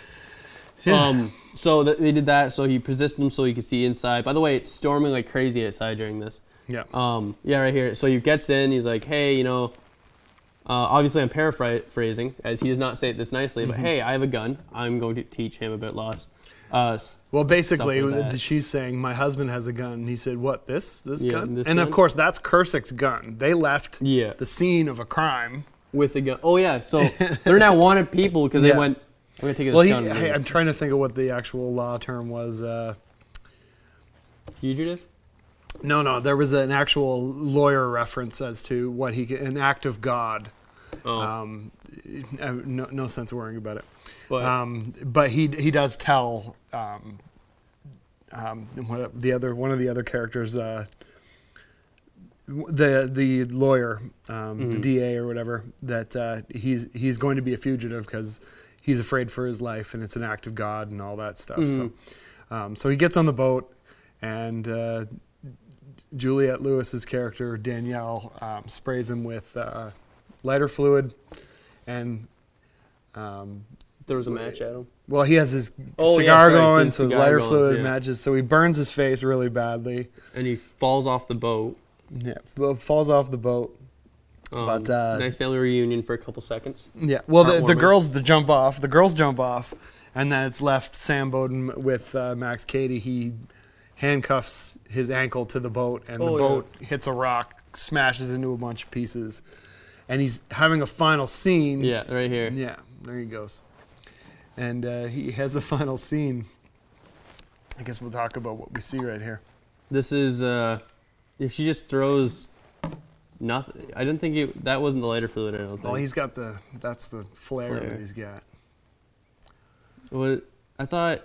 Yeah. Um. So th- they did that. So he positioned him so he could see inside. By the way, it's storming like crazy outside during this. Yeah. Um, yeah, right here. So he gets in. He's like, "Hey, you know." Uh, obviously, I'm paraphrasing, as he does not say it this nicely. Mm-hmm. But hey, I have a gun. I'm going to teach him about loss. Uh, Well, basically, like she's saying my husband has a gun. And he said, "What? This? This Yeah, gun?" this and of course, that's Kersek's gun. They left yeah, the scene of a crime. with the gun. Oh yeah. So they're now wanted people because Yeah. they went. I'm gonna take this Well, he, gun. hey, I'm trying to think of what the actual law term was. Uh, Fugitive. no, no, there was an actual lawyer reference as to what he an act of God. Oh, Um, no, no sense worrying about it. but Um, but he he does tell um, um, the other one of the other characters, uh, the the lawyer, um, the Mhm. DA or whatever, that uh, he's he's going to be a fugitive because he's afraid for his life and it's an act of God and all that stuff. So, um, so he gets on the boat and. Uh, Juliette Lewis's character Danielle um, sprays him with uh, lighter fluid, and um, there was a match at him. well, he has his Oh, yeah, cigar sorry, going, his so his lighter going, fluid yeah. matches. So he burns his face really badly. and he falls off the boat. Yeah, well, falls off the boat. Um, But, uh, nice family reunion for a couple seconds. Yeah, well, the, the girls the jump off. The girls jump off, and then it's left Sam Bowden with uh, Max Cady. He handcuffs his ankle to the boat, and Oh, the yeah. boat hits a rock, smashes into a bunch of pieces, and he's having a final scene. Yeah, right here. Yeah, there he goes. And uh, he has a final scene. I guess we'll talk about what we see right here. This is uh, yeah, she just throws nothing. I didn't think it, that wasn't the lighter fluid. I don't think. Oh, he's got the that's the flare, Flare. that he's got. What I thought.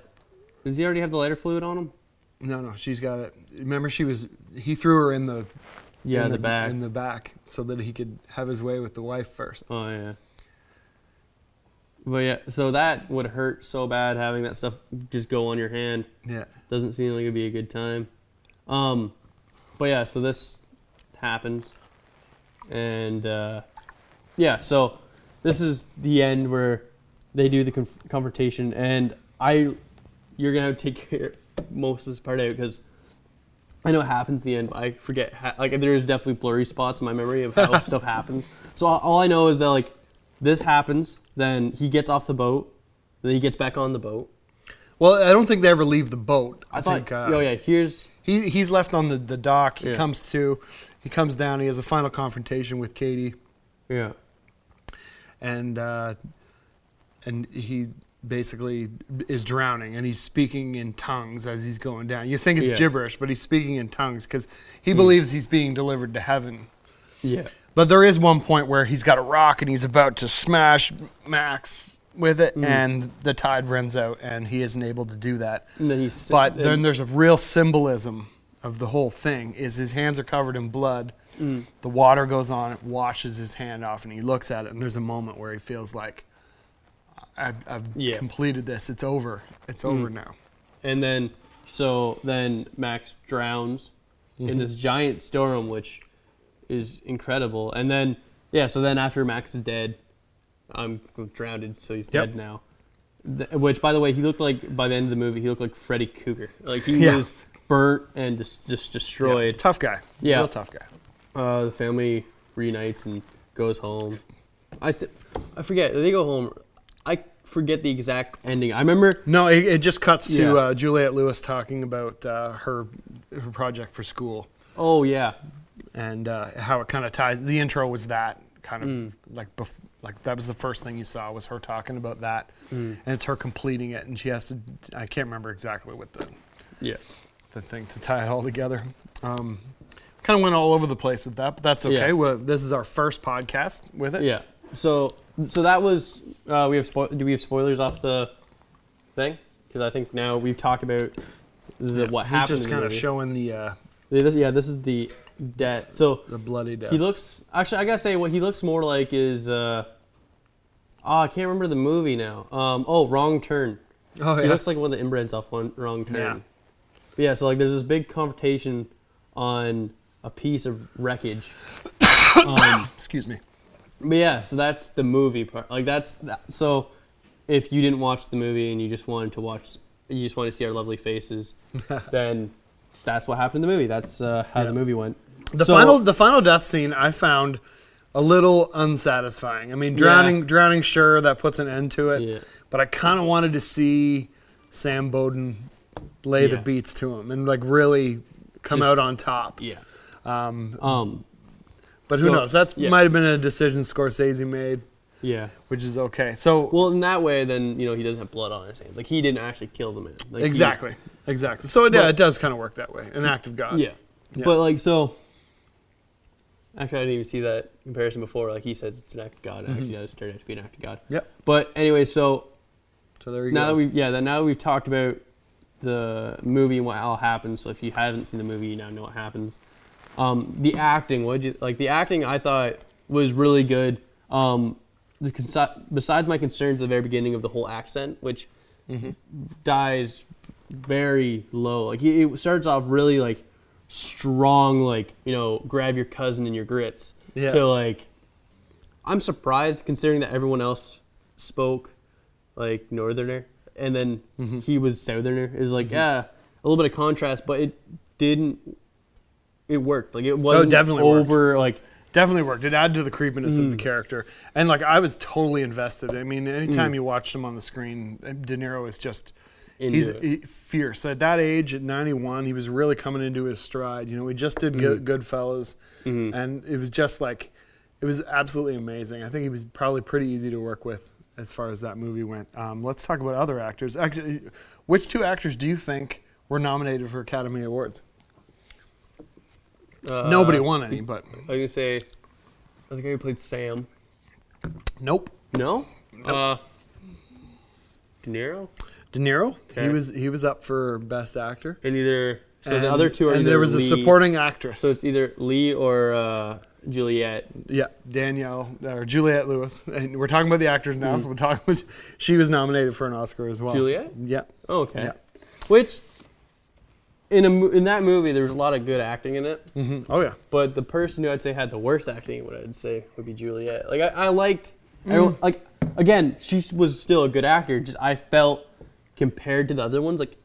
Does he already have the lighter fluid on him? No, no, she's got it. Remember, she was he threw her in the Yeah, in the, back. in the back so that he could have his way with the wife first. oh yeah. But yeah, so that would hurt so bad having that stuff just go on your hand. Yeah, Doesn't seem like it'd be a good time. Um, but yeah, so this happens, and uh, yeah, so this is the end where they do the conf- confrontation, and I, you're gonna have to take care most of this part out because I know it happens at the end. But I forget, like there's definitely blurry spots in my memory of how stuff happens. So all, all I know is that like this happens, then he gets off the boat, then he gets back on the boat. Well, I don't think they ever leave the boat. I, I, thought, think uh, oh yeah, here's he he's left on the, the dock. He Yeah. comes to, he comes down. He has a final confrontation with Cady, yeah. and uh, and he basically is drowning, and he's speaking in tongues as he's going down. You think it's Yeah. gibberish, but he's speaking in tongues because he believes he's being delivered to heaven. Yeah. But there is one point where he's got a rock and he's about to smash Max with it, Mm. and the tide runs out, and he isn't able to do that. And then he's But then there's a real symbolism of the whole thing. Is his hands are covered in blood. Mm. The water goes on, it washes his hand off, and he looks at it, and there's a moment where he feels like, I've, I've Yeah. completed this. It's over. It's Mm. over now. and then so then Max drowns Mm-hmm. in this giant storm, which is incredible. And then yeah, so then after Max is dead, I'm drowned, so he's Yep. dead now. Th- which, by the way, he looked like by the end of the movie, he looked like Freddy Krueger. Like he Yeah. was burnt and just just destroyed. Tough guy. Yeah. Real tough guy. Uh, the family reunites and goes home. I th- I forget they go home. I forget the exact ending. I remember No, it, it just cuts to Yeah. uh, Juliette Lewis talking about uh, her her project for school. Oh yeah, and uh, how it kind of ties. The intro was that kind of Mm. like bef- like that was the first thing you saw was her talking about that, Mm. and it's her completing it, and she has to. I can't remember exactly what the yes. the thing to tie it all together. Um, kind of went all over the place with that, but that's okay. Yeah. Well, this is our first podcast with it. Yeah. So so that was Uh, we have spo- do we have spoilers off the thing? Because I think now we've talked about the, what happened. He's just kind of showing the uh, This- yeah, this is the death. So the bloody death. he looks. Actually, I gotta say, what he looks more like is. Uh, oh, I can't remember the movie now. Um, oh, Wrong Turn. oh yeah. He looks like one of the inbreds off one Wrong Turn. Yeah. But yeah, so like there's this big confrontation on a piece of wreckage. um, Excuse me. But yeah, so that's the movie part. Like that's that. so. If you didn't watch the movie and you just wanted to watch, you just wanted to see our lovely faces, then that's what happened in the movie. That's uh, how Yeah. the movie went. The So- final the final death scene I found a little unsatisfying. I mean, drowning drowning sure that puts an end to it, Yeah. but I kind of wanted to see Sam Bowden lay the beats to him and like really come Just- out on top. Yeah. Um, Um. But who so- knows? That yeah. might have been a decision Scorsese made, Yeah. which is okay. So Well, in that way, then you know he doesn't have blood on his hands. Like he didn't actually kill the man. Like, he- exactly, exactly. So yeah, But- it does kind of work that way. An act of God. yeah. Yeah. But like so. Actually, I didn't even see that comparison before. Like he says, it's an act of God. It Actually, mm-hmm. does turn out to be an act of God. Yep. But anyway, so So there you now go. that we yeah that now that we've talked about the movie and what all happens. So if you haven't seen the movie, you now know what happens. Um, the acting, what you like? The acting I thought was really good. Um, the, besides my concerns at the very beginning of the whole accent, which Mm-hmm. dies very low. Like it starts off really like strong, like you know, grab your cousin and your grits. Yeah. To like, I'm surprised considering that everyone else spoke like northerner, and then Mm-hmm. he was southerner. It was like yeah, a little bit of contrast, but it didn't. It worked. Like it wasn't Oh, definitely worked. over. Like Definitely worked. It added to the creepiness of Mm. the character, and like I was totally invested. I mean, anytime Mm. you watched him on the screen, De Niro is just Into he's it. fierce. At that age, at 91, he was really coming into his stride. You know, he just did good, Goodfellas, Mhm. and it was just like it was absolutely amazing. I think he was probably pretty easy to work with as far as that movie went. Um, let's talk about other actors. Actually, which two actors do you think were nominated for Academy Awards? Uh, Nobody won any, but I was gonna say, I think I played Sam. nope. No. Uh, De Niro. De Niro, he was he was up for Best Actor. And either so And- the other two are and either there was Lee, a supporting actress. So it's either Lee or uh, Juliette. yeah, Danielle or Juliette Lewis, and we're talking about the actors now. So we're talking about she was nominated for an Oscar as well. Juliette? Yeah, Oh, okay. Yeah. Which in a in that movie there was a lot of good acting in it, hmm oh yeah, but the person who I'd say had the worst acting, what I'd say would be Juliette. Like I, I liked, everyone, like again, she was still a good actor. Just I felt compared to the other ones, like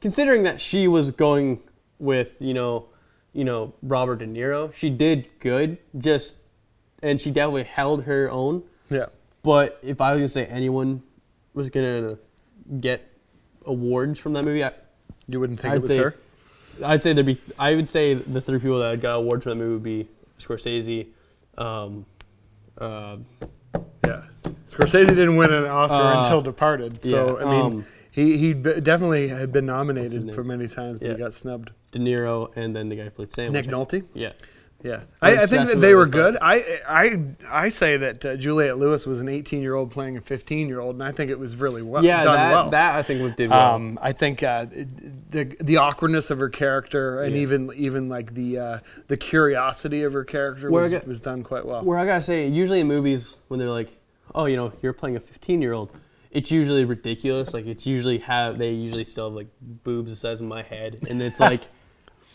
considering that she was going with you know, you know Robert De Niro, she did good. Just and she definitely held her own. yeah. But if I was gonna say anyone was gonna get awards from that movie, I, You wouldn't think I'd it was her. I'd say there'd be. I would say the three people that got awards for that movie would be Scorsese, um, uh, Yeah, Scorsese didn't win an Oscar Uh, until Departed. So yeah, I mean, um, he he b- definitely had been nominated for many times, but he got snubbed. De Niro, and then the guy who played Sam. Nick Nolte. Yeah. Yeah, I, I think that they were good. I I I say that uh, Juliette Lewis was an 18 year old playing a 15 year old, and I think it was really well Yeah, done that well. that I think would did well. Um, I think uh, the the awkwardness of her character and Yeah. even even like the uh, the curiosity of her character was, got- was done quite well. Where I gotta say, usually in movies when they're like, "Oh, you know, you're playing a 15 year old," it's usually ridiculous. Like it's usually have they usually still have like boobs the size of my head, and it's like,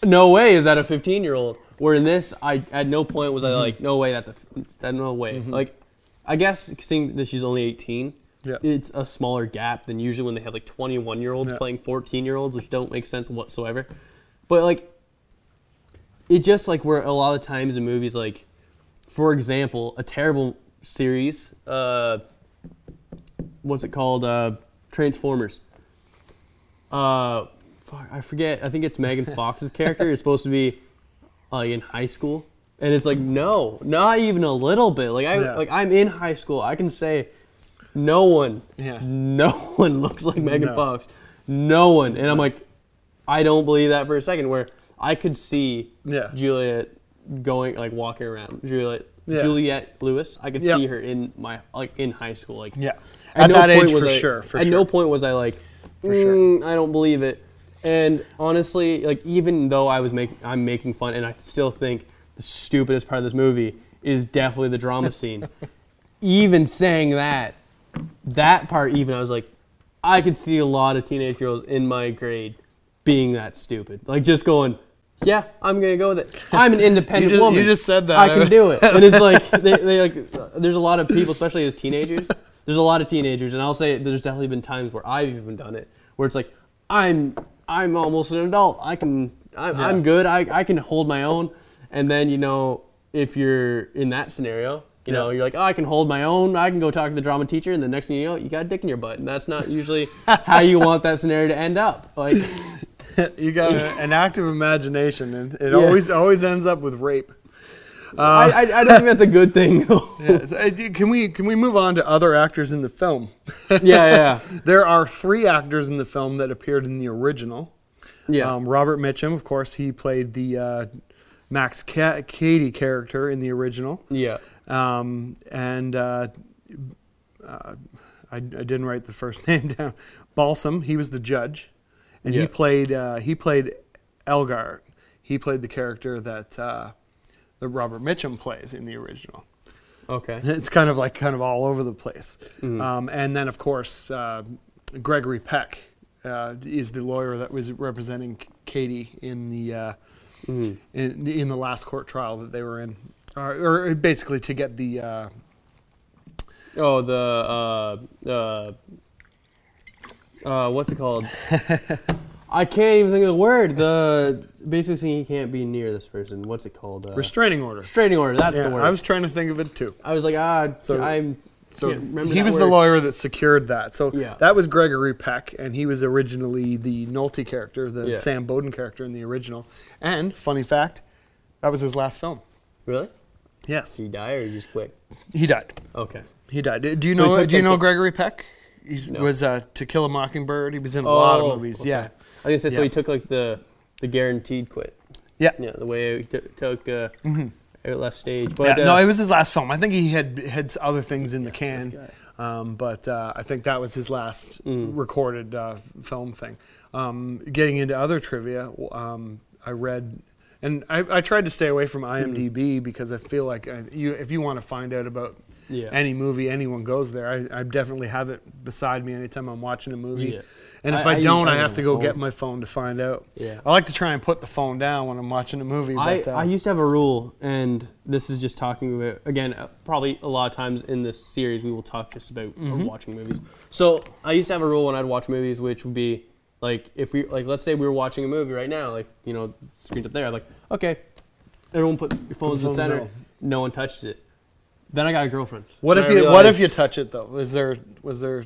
no way is that a 15 year old. Where in this, I at no point was I Mm-hmm. like, no way, that's a that no way. Like, I guess seeing that she's only 18. Yeah. It's a smaller gap than usually when they have like 21 year olds Yeah. playing 14 year olds, which don't make sense whatsoever. But like, it just like where a lot of times in movies, like, for example, a terrible series, uh, what's it called? Uh, Transformers. Uh, I forget. I think it's Megan Fox's character is supposed to be like in high school, and it's like no, not even a little bit. Like I Yeah. like I'm in high school. I can say no one, Yeah. no one looks like Megan No. Fox. No one, and I'm like, I don't believe that for a second. Where I could see Yeah. Juliette going like walking around, Juliette Yeah. Juliette Lewis. I could Yep. see her in my like in high school. Like Yeah. At At no that point age, was for I- sure. For at sure. no point was I like, For sure. "Mm, I don't believe it. And honestly, like even though I was making, I'm making fun, and I still think the stupidest part of this movie is definitely the drama scene. even saying that, that part, even I was like, I could see a lot of teenage girls in my grade being that stupid, like just going. Yeah, I'm gonna go with it. I'm an independent You just- woman. you just said that. I can do it, and it's like they, they like. There's a lot of people, especially as teenagers. There's a lot of teenagers, and I'll say there's definitely been times where I've even done it, where it's like I'm I'm almost an adult. I can I'm, Yeah. I'm good. I I can hold my own. And then you know if you're in that scenario, you know you're like oh I can hold my own. I can go talk to the drama teacher, and the next thing you know you got a dick in your butt, and that's not usually how you want that scenario to end up. Like you got a, an active imagination, and it Yeah. always always ends up with rape. I, I I don't think that's a good thing. Yeah, so, uh, Can we can we move on to other actors in the film? yeah, yeah, There are three actors in the film that appeared in the original. yeah. Um, Robert Mitchum, of course, he played the uh, Max Ca- Cady character in the original. yeah. Um, and uh, uh, I, I didn't write the first name down. Balsam, he was the judge, and Yeah. he played uh, he played Elgar. He played the character that uh, that Robert Mitchum plays in the original. Okay. It's kind of like kind of all over the place. Mhm. Um, and then of course uh, Gregory Peck uh, is the lawyer that was representing Cady in the uh, Mhm. in, in the last court trial that they were in, or, or basically to get the uh, Oh, the uh, uh, uh, what's it called? I can't even think of the word. The basically saying you can't be near this person. What's it called? Uh, restraining order. restraining order. That's Yeah, the word. I was trying to think of it too. I was like, ah, So- I'm. So remember he was the lawyer that secured that. So Yeah. that was Gregory Peck, and he was originally the Nolte character, the Yeah. Sam Bowden character in the original. And funny fact, that was his last film. Really? Yes, Did he die or he just quit? he died. Okay. He died. Do you So know? Do you know Gregory Peck? He No. was uh, To Kill a Mockingbird. He was in a lot Oh, of movies. okay. Yeah, I was gonna say so he took like the the guaranteed quit. yeah. Yeah, the way he t- took uh, Mhm. out left stage. But yeah. uh, no, it was his last film. I think he had had other things in the can. Um, but uh, I think that was his last Mm. recorded uh, film thing. Um, getting into other trivia, um, I read, and I, I tried to stay away from IMDb because I feel like uh you, if you want to find out about Yeah. any movie, anyone goes there. I, I definitely have it beside me anytime I'm watching a movie. Yeah. And if I- I, don't, I I, have to go phone. get my phone to find out. Yeah. I like to try and put the phone down when I'm watching a movie. I, But, uh, I used to have a rule, and this is just talking about again. uh, Probably a lot of times in this series, we will talk just about Mm-hmm. watching movies. So I used to have a rule when I'd watch movies, which would be like if we like let's say we were watching a movie right now, like you know, screen's up there. I'm like, okay, everyone put your phones in the center. down. No one touched it. Then I got a girlfriend. what if I you What if you touch it though? Is there was there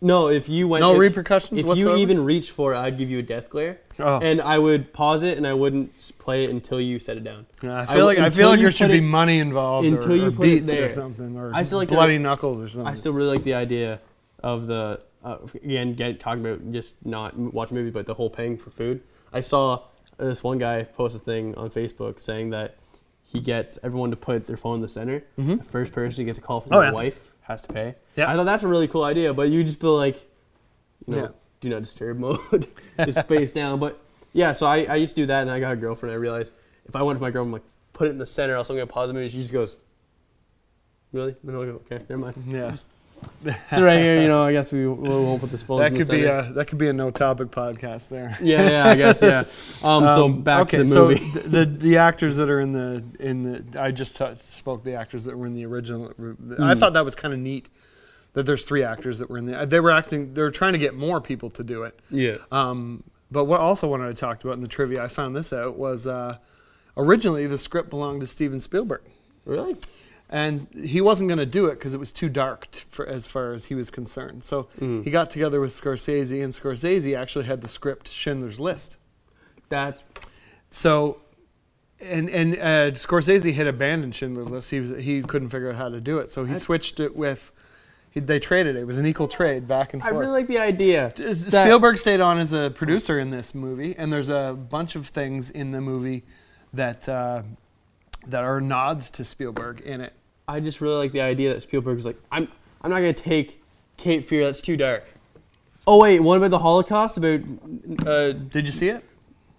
No, if you went no if, repercussions if whatsoever? you even reached for it, I'd give you a death glare, oh. and I would pause it, and I wouldn't s- play it until you set it down. Yeah, I I feel like I until feel like you there should put be it- money involved, until or, you or put it beats or something, or I still like the- bloody knuckles or something. I still really like the idea of the uh, again get talking about just not m- watching movies, but the whole paying for food. I saw this one guy post a thing on Facebook saying that he gets everyone to put their phone in the center. Mhm. The first person who gets a call from Oh, their yeah. wife has to pay. Yeah. I thought that's a really cool idea, but you just feel like, you know, Yeah. do not disturb mode, just face down. But yeah, so I, I used to do that, and I got a girlfriend. I realized if I went to my girlfriend, like put it in the center, else I'm gonna pause the movie. She just goes, really? And I go, okay, never mind. yeah, So right here, you know, I guess we, we won't put the phones that in the could be a that could be a no topic podcast there. yeah, yeah, I guess, yeah. Um, so Um, back okay, to the movie. th- the the actors that are in the in the I just t- spoke the actors that were in the original. I Mm. thought that was kind of neat that there's three actors that were in the. They were acting. They were trying to get more people to do it. yeah. Um, but what also wanted I talked about in the trivia, I found this out was uh, originally the script belonged to Steven Spielberg, Really? And he wasn't going to do it because it was too dark t- for as far as he was concerned. So Mm. he got together with Scorsese, and Scorsese actually had the script Schindler's List. That So, and and uh, Scorsese had abandoned Schindler's List. He was, he couldn't figure out how to do it, so he switched it with. He, they traded it. It was an equal trade back and forth. I really like the idea. Spielberg stayed on as a producer in this movie, and there's a bunch of things in the movie that uh, that are nods to Spielberg in it. I just really like the idea that Spielberg was like, I'm I'm not gonna take Cape Fear. That's too dark. Oh wait, what about the Holocaust? About uh, Did you see it?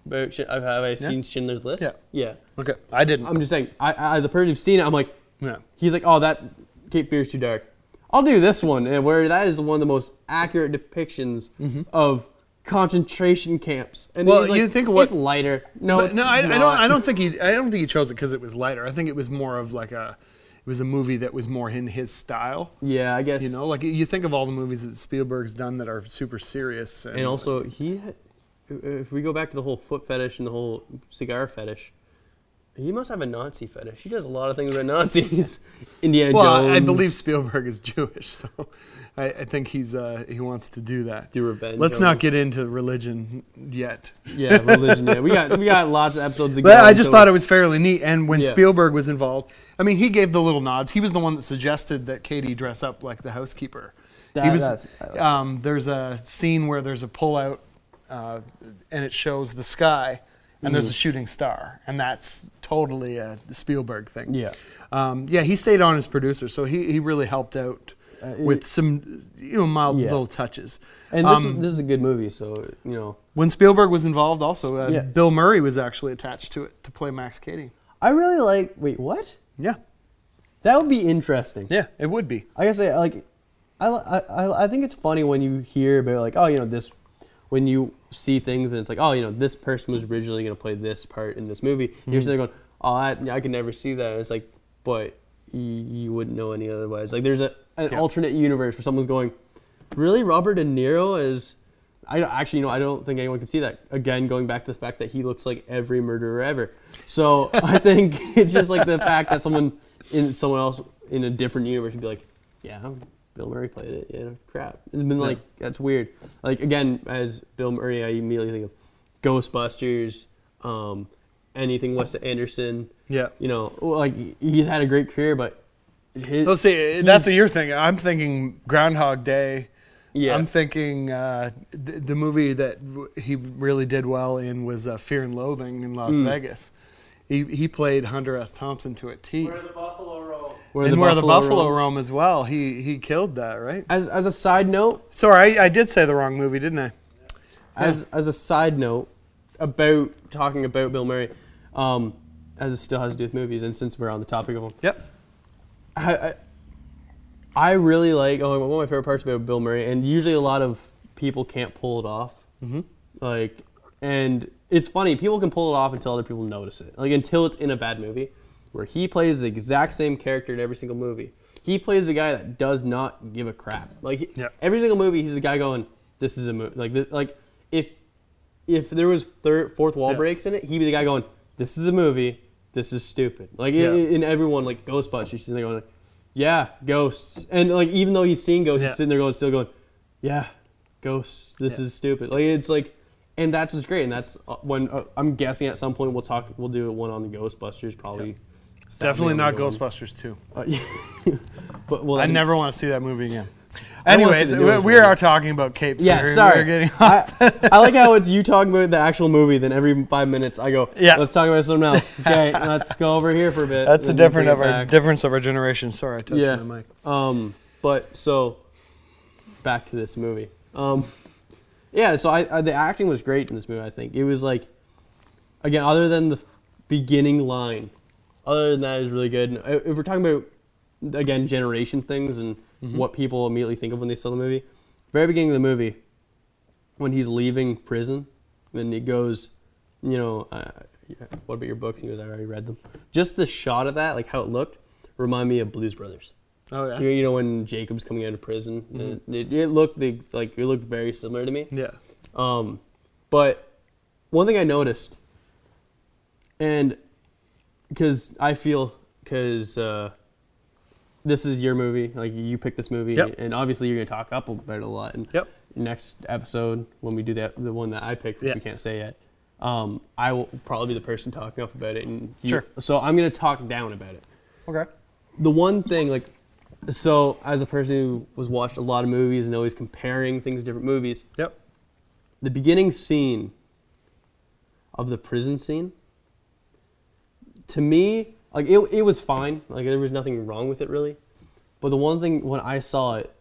about have I seen Schindler's List? Yeah. Yeah. Okay, I didn't. I'm just saying, I, as a person who's seen it, I'm like, yeah. he's like, oh, that Cape Fear is too dark. I'll do this one, and where that is one of the most accurate depictions of concentration camps. And Well, like, you think what- it's lighter. No, But it's no, I, I don't. I don't think he. I don't think he chose it because it was lighter. I think it was more of like a. It was a movie that was more in his style. Yeah, I guess. You know, like you think of all the movies that Spielberg's done that are super serious. And, And also, he, if we go back to the whole foot fetish and the whole cigar fetish, he must have a Nazi fetish. He does a lot of things about Nazis. Indiana well, Jones. Well, I believe Spielberg is Jewish, so I, I think he's uh, he wants to do that. Do revenge. Let's not get into religion yet. Yeah, religion. Yeah, we got we got lots of episodes to But go. I just thought it was fairly neat. And when Yeah. Spielberg was involved, I mean, he gave the little nods. He was the one that suggested that Cady dress up like the housekeeper. he That- was. that's- like Um, there's a scene where there's a pullout, uh, and it shows the sky, and there's a Mm. shooting star, and that's totally a Spielberg thing. Yeah. Um, yeah, he stayed on as producer, so he, he really helped out Uh, with some you know mild Yeah. little touches. And this, Um, is, this is a good movie, so you know. When Spielberg was involved, also uh, Yeah. Bill Murray was actually attached to it to play Max Cady. I really like. Wait, what? Yeah, That would be interesting. yeah, it would be. I guess I like. I, I I think it's funny when you hear about like oh you know this, when you see things and it's like oh you know this person was originally gonna play this part in this movie. You're sitting there going oh I, I could never see that. And it's like but you, you wouldn't know any otherwise. Like there's a an Yeah. alternate universe where someone's going, really Robert De Niro is. I don't- actually, you know, I don't think anyone can see that. Again, going back to the fact that he looks like every murderer ever. So I think it's just like the fact that someone in someone else in a different universe would be like, yeah, Bill Murray played it. Yeah, crap. It's been like that's weird. Like again, as Bill Murray, I immediately think of Ghostbusters, um, anything Wes Anderson. Yeah. You know, like he's had a great career, but his, Let's see. That's what you're thinking. I'm thinking Groundhog Day. Yeah. I'm thinking uh, the, the movie that w- he really did well in was uh, Fear and Loathing in Las Mm. Vegas. He, he played Hunter S. Thompson to a T. Where the buffalo roll. where and where the Buffalo roam. roam as well. He he killed that, right? As as a side note, Sorry, I, I did say the wrong movie, didn't I? as as a side note about talking about Bill Murray, um, as it still has to do with movies, and since we're on the topic of them, Yep. I, I, I really like oh, one of my favorite parts about Bill Murray, and usually a lot of people can't pull it off. Mhm. Like, and it's funny, people can pull it off until other people notice it. Like until it's in a bad movie, where he plays the exact same character in every single movie. He plays the guy that does not give a crap. Like Yeah. every single movie, he's the guy going, "This is a movie." Like, this, like if if there was third, fourth wall Yeah. breaks in it, he'd be the guy going, "This is a movie. This is stupid." Like Yeah. in, in everyone, like Ghostbusters, he's sitting there going, "Yeah, ghosts," and like even though he's seeing ghosts, Yeah. he's sitting there going, still going, "Yeah, ghosts. This Yeah. is stupid." Like it's like, and that's what's great, and that's uh, when uh, I'm guessing at some point we'll talk, we'll do a one on the Ghostbusters, probably. Definitely not. Ghostbusters 2. Uh, yeah. but well, I then- never want to see that movie again. I don't wanna see Anyways, we, we are talking about Cape Yeah, Fear. sorry. We're getting I, I like how it's you talking about the actual movie, then every five minutes I go, Yeah. let's talk about something else. Okay, let's go over here for a bit. That's the different of our difference of our generation. Sorry, I touched Yeah. my mic. Um, but so back to this movie. Um, yeah, so I, I the acting was great in this movie. I think it was like, again, other than the beginning line, other than that, it was really good. And If we're talking about again generation things and what people immediately think of when they saw the movie, very beginning of the movie, when he's leaving prison, and he goes, you know, uh, yeah, what about your books? And he goes, I already read them. Just the shot of that, like how it looked, remind me of Blues Brothers. Oh yeah. You, you know when Jacob's coming out of prison, it, it, it looked like it looked very similar to me. Yeah. Um, but one thing I noticed, and because I feel because uh, this is your movie, like you pick this movie, Yep. and obviously you're gonna talk up about it a lot. And Yep. next episode when we do that, the one that I picked, which Yeah. we can't say yet, um, I will probably be the person talking up about it, and you, Sure. So I'm gonna talk down about it Okay. the one thing like so as a person who was watched a lot of movies and always comparing things to different movies Yep. the beginning scene of the prison scene to me like it, it was fine. Like there was nothing wrong with it really. But the one thing when I saw it,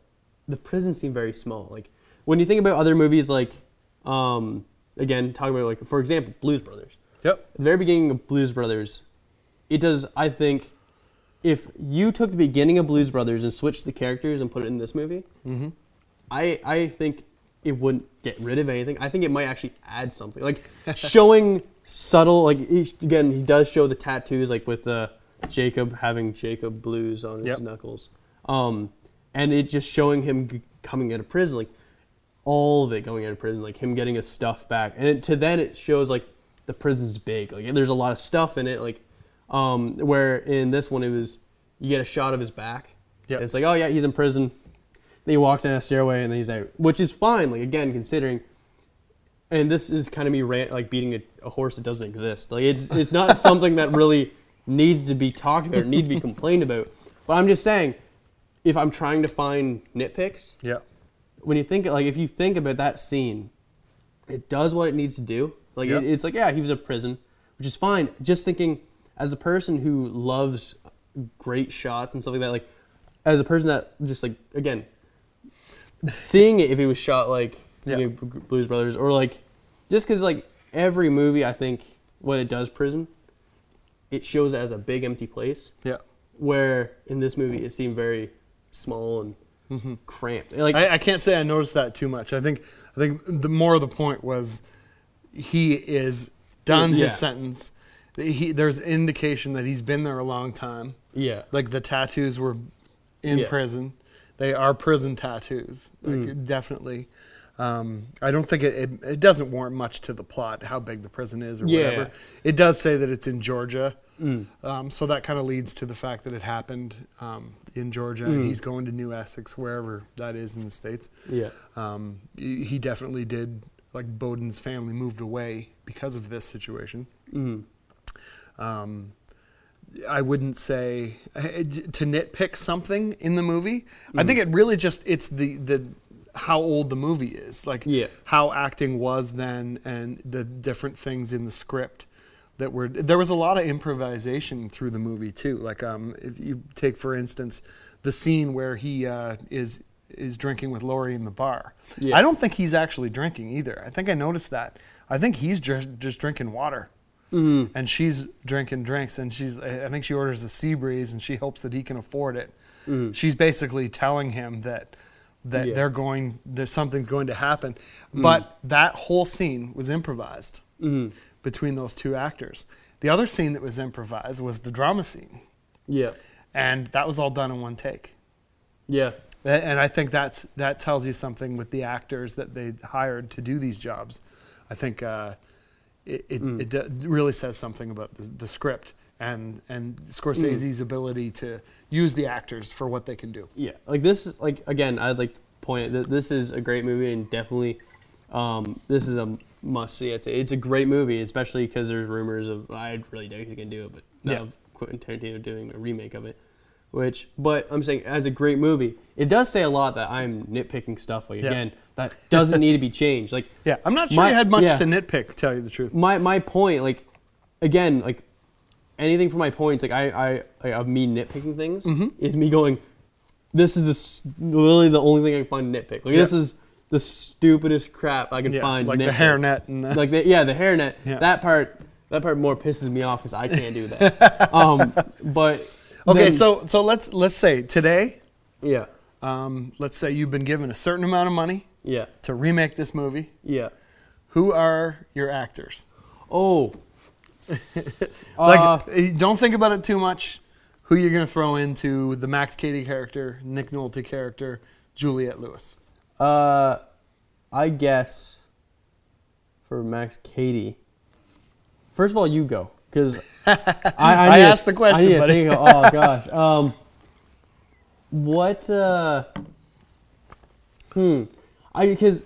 the prison seemed very small. Like when you think about other movies, like um, again talking about like for example Blues Brothers. Yep. At the very beginning of Blues Brothers, it does. I think if you took the beginning of Blues Brothers and switched the characters and put it in this movie, Mm-hmm. I I think it wouldn't get rid of anything. I think it might actually add something, like showing subtle. Like he, again, he does show the tattoos, like with uh, Jacob having Jacob Blues on his Yep. knuckles, um, and it just showing him g- coming out of prison, like all of it going out of prison, like him getting his stuff back, and it, to then it shows like the prison's big, like there's a lot of stuff in it, like um, where in this one it was you get a shot of his back. Yep. It's like, oh yeah, he's in prison. Then he walks down a stairway and then he's out, which is fine. Like again, considering, and this is kind of me rant, like beating a, a horse that doesn't exist. Like it's it's not something that really needs to be talked about, or needs to be complained about. But I'm just saying, if I'm trying to find nitpicks, yeah. when you think like if you think about that scene, it does what it needs to do. Like Yep. it, it's like yeah, he was in prison, which is fine. Just thinking as a person who loves great shots and stuff like that, like as a person that just like again seeing it if it was shot like Yeah. Blues Brothers or like just because like every movie I think when it does prison, it shows it as a big empty place Yeah. where in this movie it seemed very small and cramped. Like I, I can't say I noticed that too much. I think I think the more of the point was he is done Yeah. his sentence. He, there's indication that he's been there a long time. yeah. Like the tattoos were in Yeah. prison. They are prison tattoos, like, Mm. definitely. Um, I don't think it, it it doesn't warrant much to the plot how big the prison is or Yeah. whatever. It does say that it's in Georgia, Mm. um, so that kind of leads to the fact that it happened um, in Georgia, Mm. and he's going to New Essex, wherever that is in the states. Yeah. Um, he he definitely did. Like Bowden's family moved away because of this situation. Mm. Um, I wouldn't say eh, to nitpick something in the movie. I Mm. think it really just it's the the how old the movie is, like Yeah. how acting was then, and the different things in the script that were. There was a lot of improvisation through the movie too. Like um, if you take for instance the scene where he uh, is is drinking with Laurie in the bar. Yeah. I don't think he's actually drinking either. I think I noticed that. I think he's just just drinking water Mm. and she's drinking drinks and she's i think she orders a sea breeze and she hopes that he can afford it Mhm. she's basically telling him that that Yeah. they're going there's something's going to happen Mm. but that whole scene was improvised Mm. between those two actors the other scene that was improvised was the drama scene Yeah. and that was all done in one take Yeah. And I think that's that tells you something with the actors that they hired to do these jobs. I think uh, it it, Mm. it really says something about the, the script and and Scorsese's ability to use the actors for what they can do. Yeah. Like this is like again, I'd like to point that this is a great movie and definitely um, this is a must see. It's a, it's a great movie, especially because there's rumors of I really doubt he's gonna do it, but Yeah. Quentin Tarantino doing a remake of it. Which, but I'm saying as a great movie, it does say a lot that I'm nitpicking stuff. Like Yeah. again, that doesn't need to be changed. Like Yeah, I'm not sure My- you had much yeah. to nitpick. To tell you the truth. my my point, like again, like anything for my points, like I I like, of me nitpicking things Mhm. is me going, this is the, s- literally the only thing I can find to nitpick. Like Yeah. this is the stupidest crap I can Yeah, find. like the nitpick. hairnet and uh, Like the, yeah, the hairnet. Yeah. That part that part more pisses me off because I can't do that. um, but okay. then- So so let's let's say today, yeah, um, let's say you've been given a certain amount of money yeah, to remake this movie. yeah. Who are your actors? Oh, Like, Uh, eh, don't think about it too much. Who you're gonna throw into the Max Cady character, Nick Nolte character, Juliette Lewis. Uh, I guess for Max Cady. First of all, you go because I, I to- asked the question, I to buddy. of- oh gosh. Um, what? Uh, hmm. I because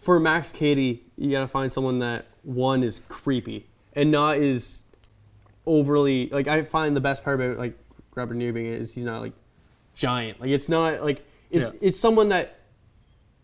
for Max Cady, you gotta find someone that one is creepy and not is overly like. I find the best part about like Robert De Niro being it is he's not like giant. Like it's not like it's Yeah. it's someone that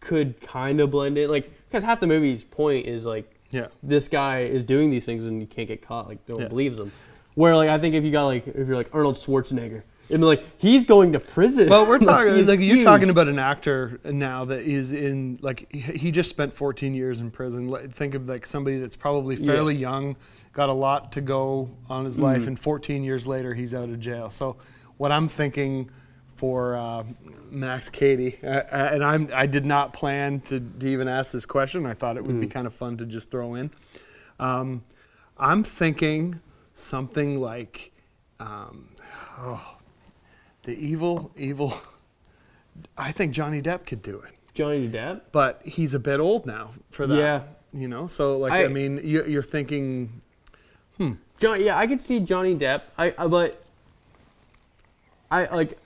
could kind of blend in. Like because half the movie's point is like Yeah. this guy is doing these things and you can't get caught. Like no one Yeah. believes him. Where like I think if you got like if you're like Arnold Schwarzenegger, it'd be like he's going to prison. Well, we're talking he's like you're huge. talking about an actor now that is in like he just spent 14 years in prison. Think of like somebody that's probably Yeah. fairly young, got a lot to go on his Mm. life, and 14 years later he's out of jail. So, what I'm thinking for uh, Max Cady, uh, and I'm I did not plan to, to even ask this question. I thought it would be Mm. kind of fun to just throw in. Um, I'm thinking something like. Um, oh, the evil, evil. I think Johnny Depp could do it, Johnny Depp. but he's a bit old now for that. Yeah. You know, so like I, I- mean, you, you're thinking, John, yeah, I could see Johnny Depp. I, I but I like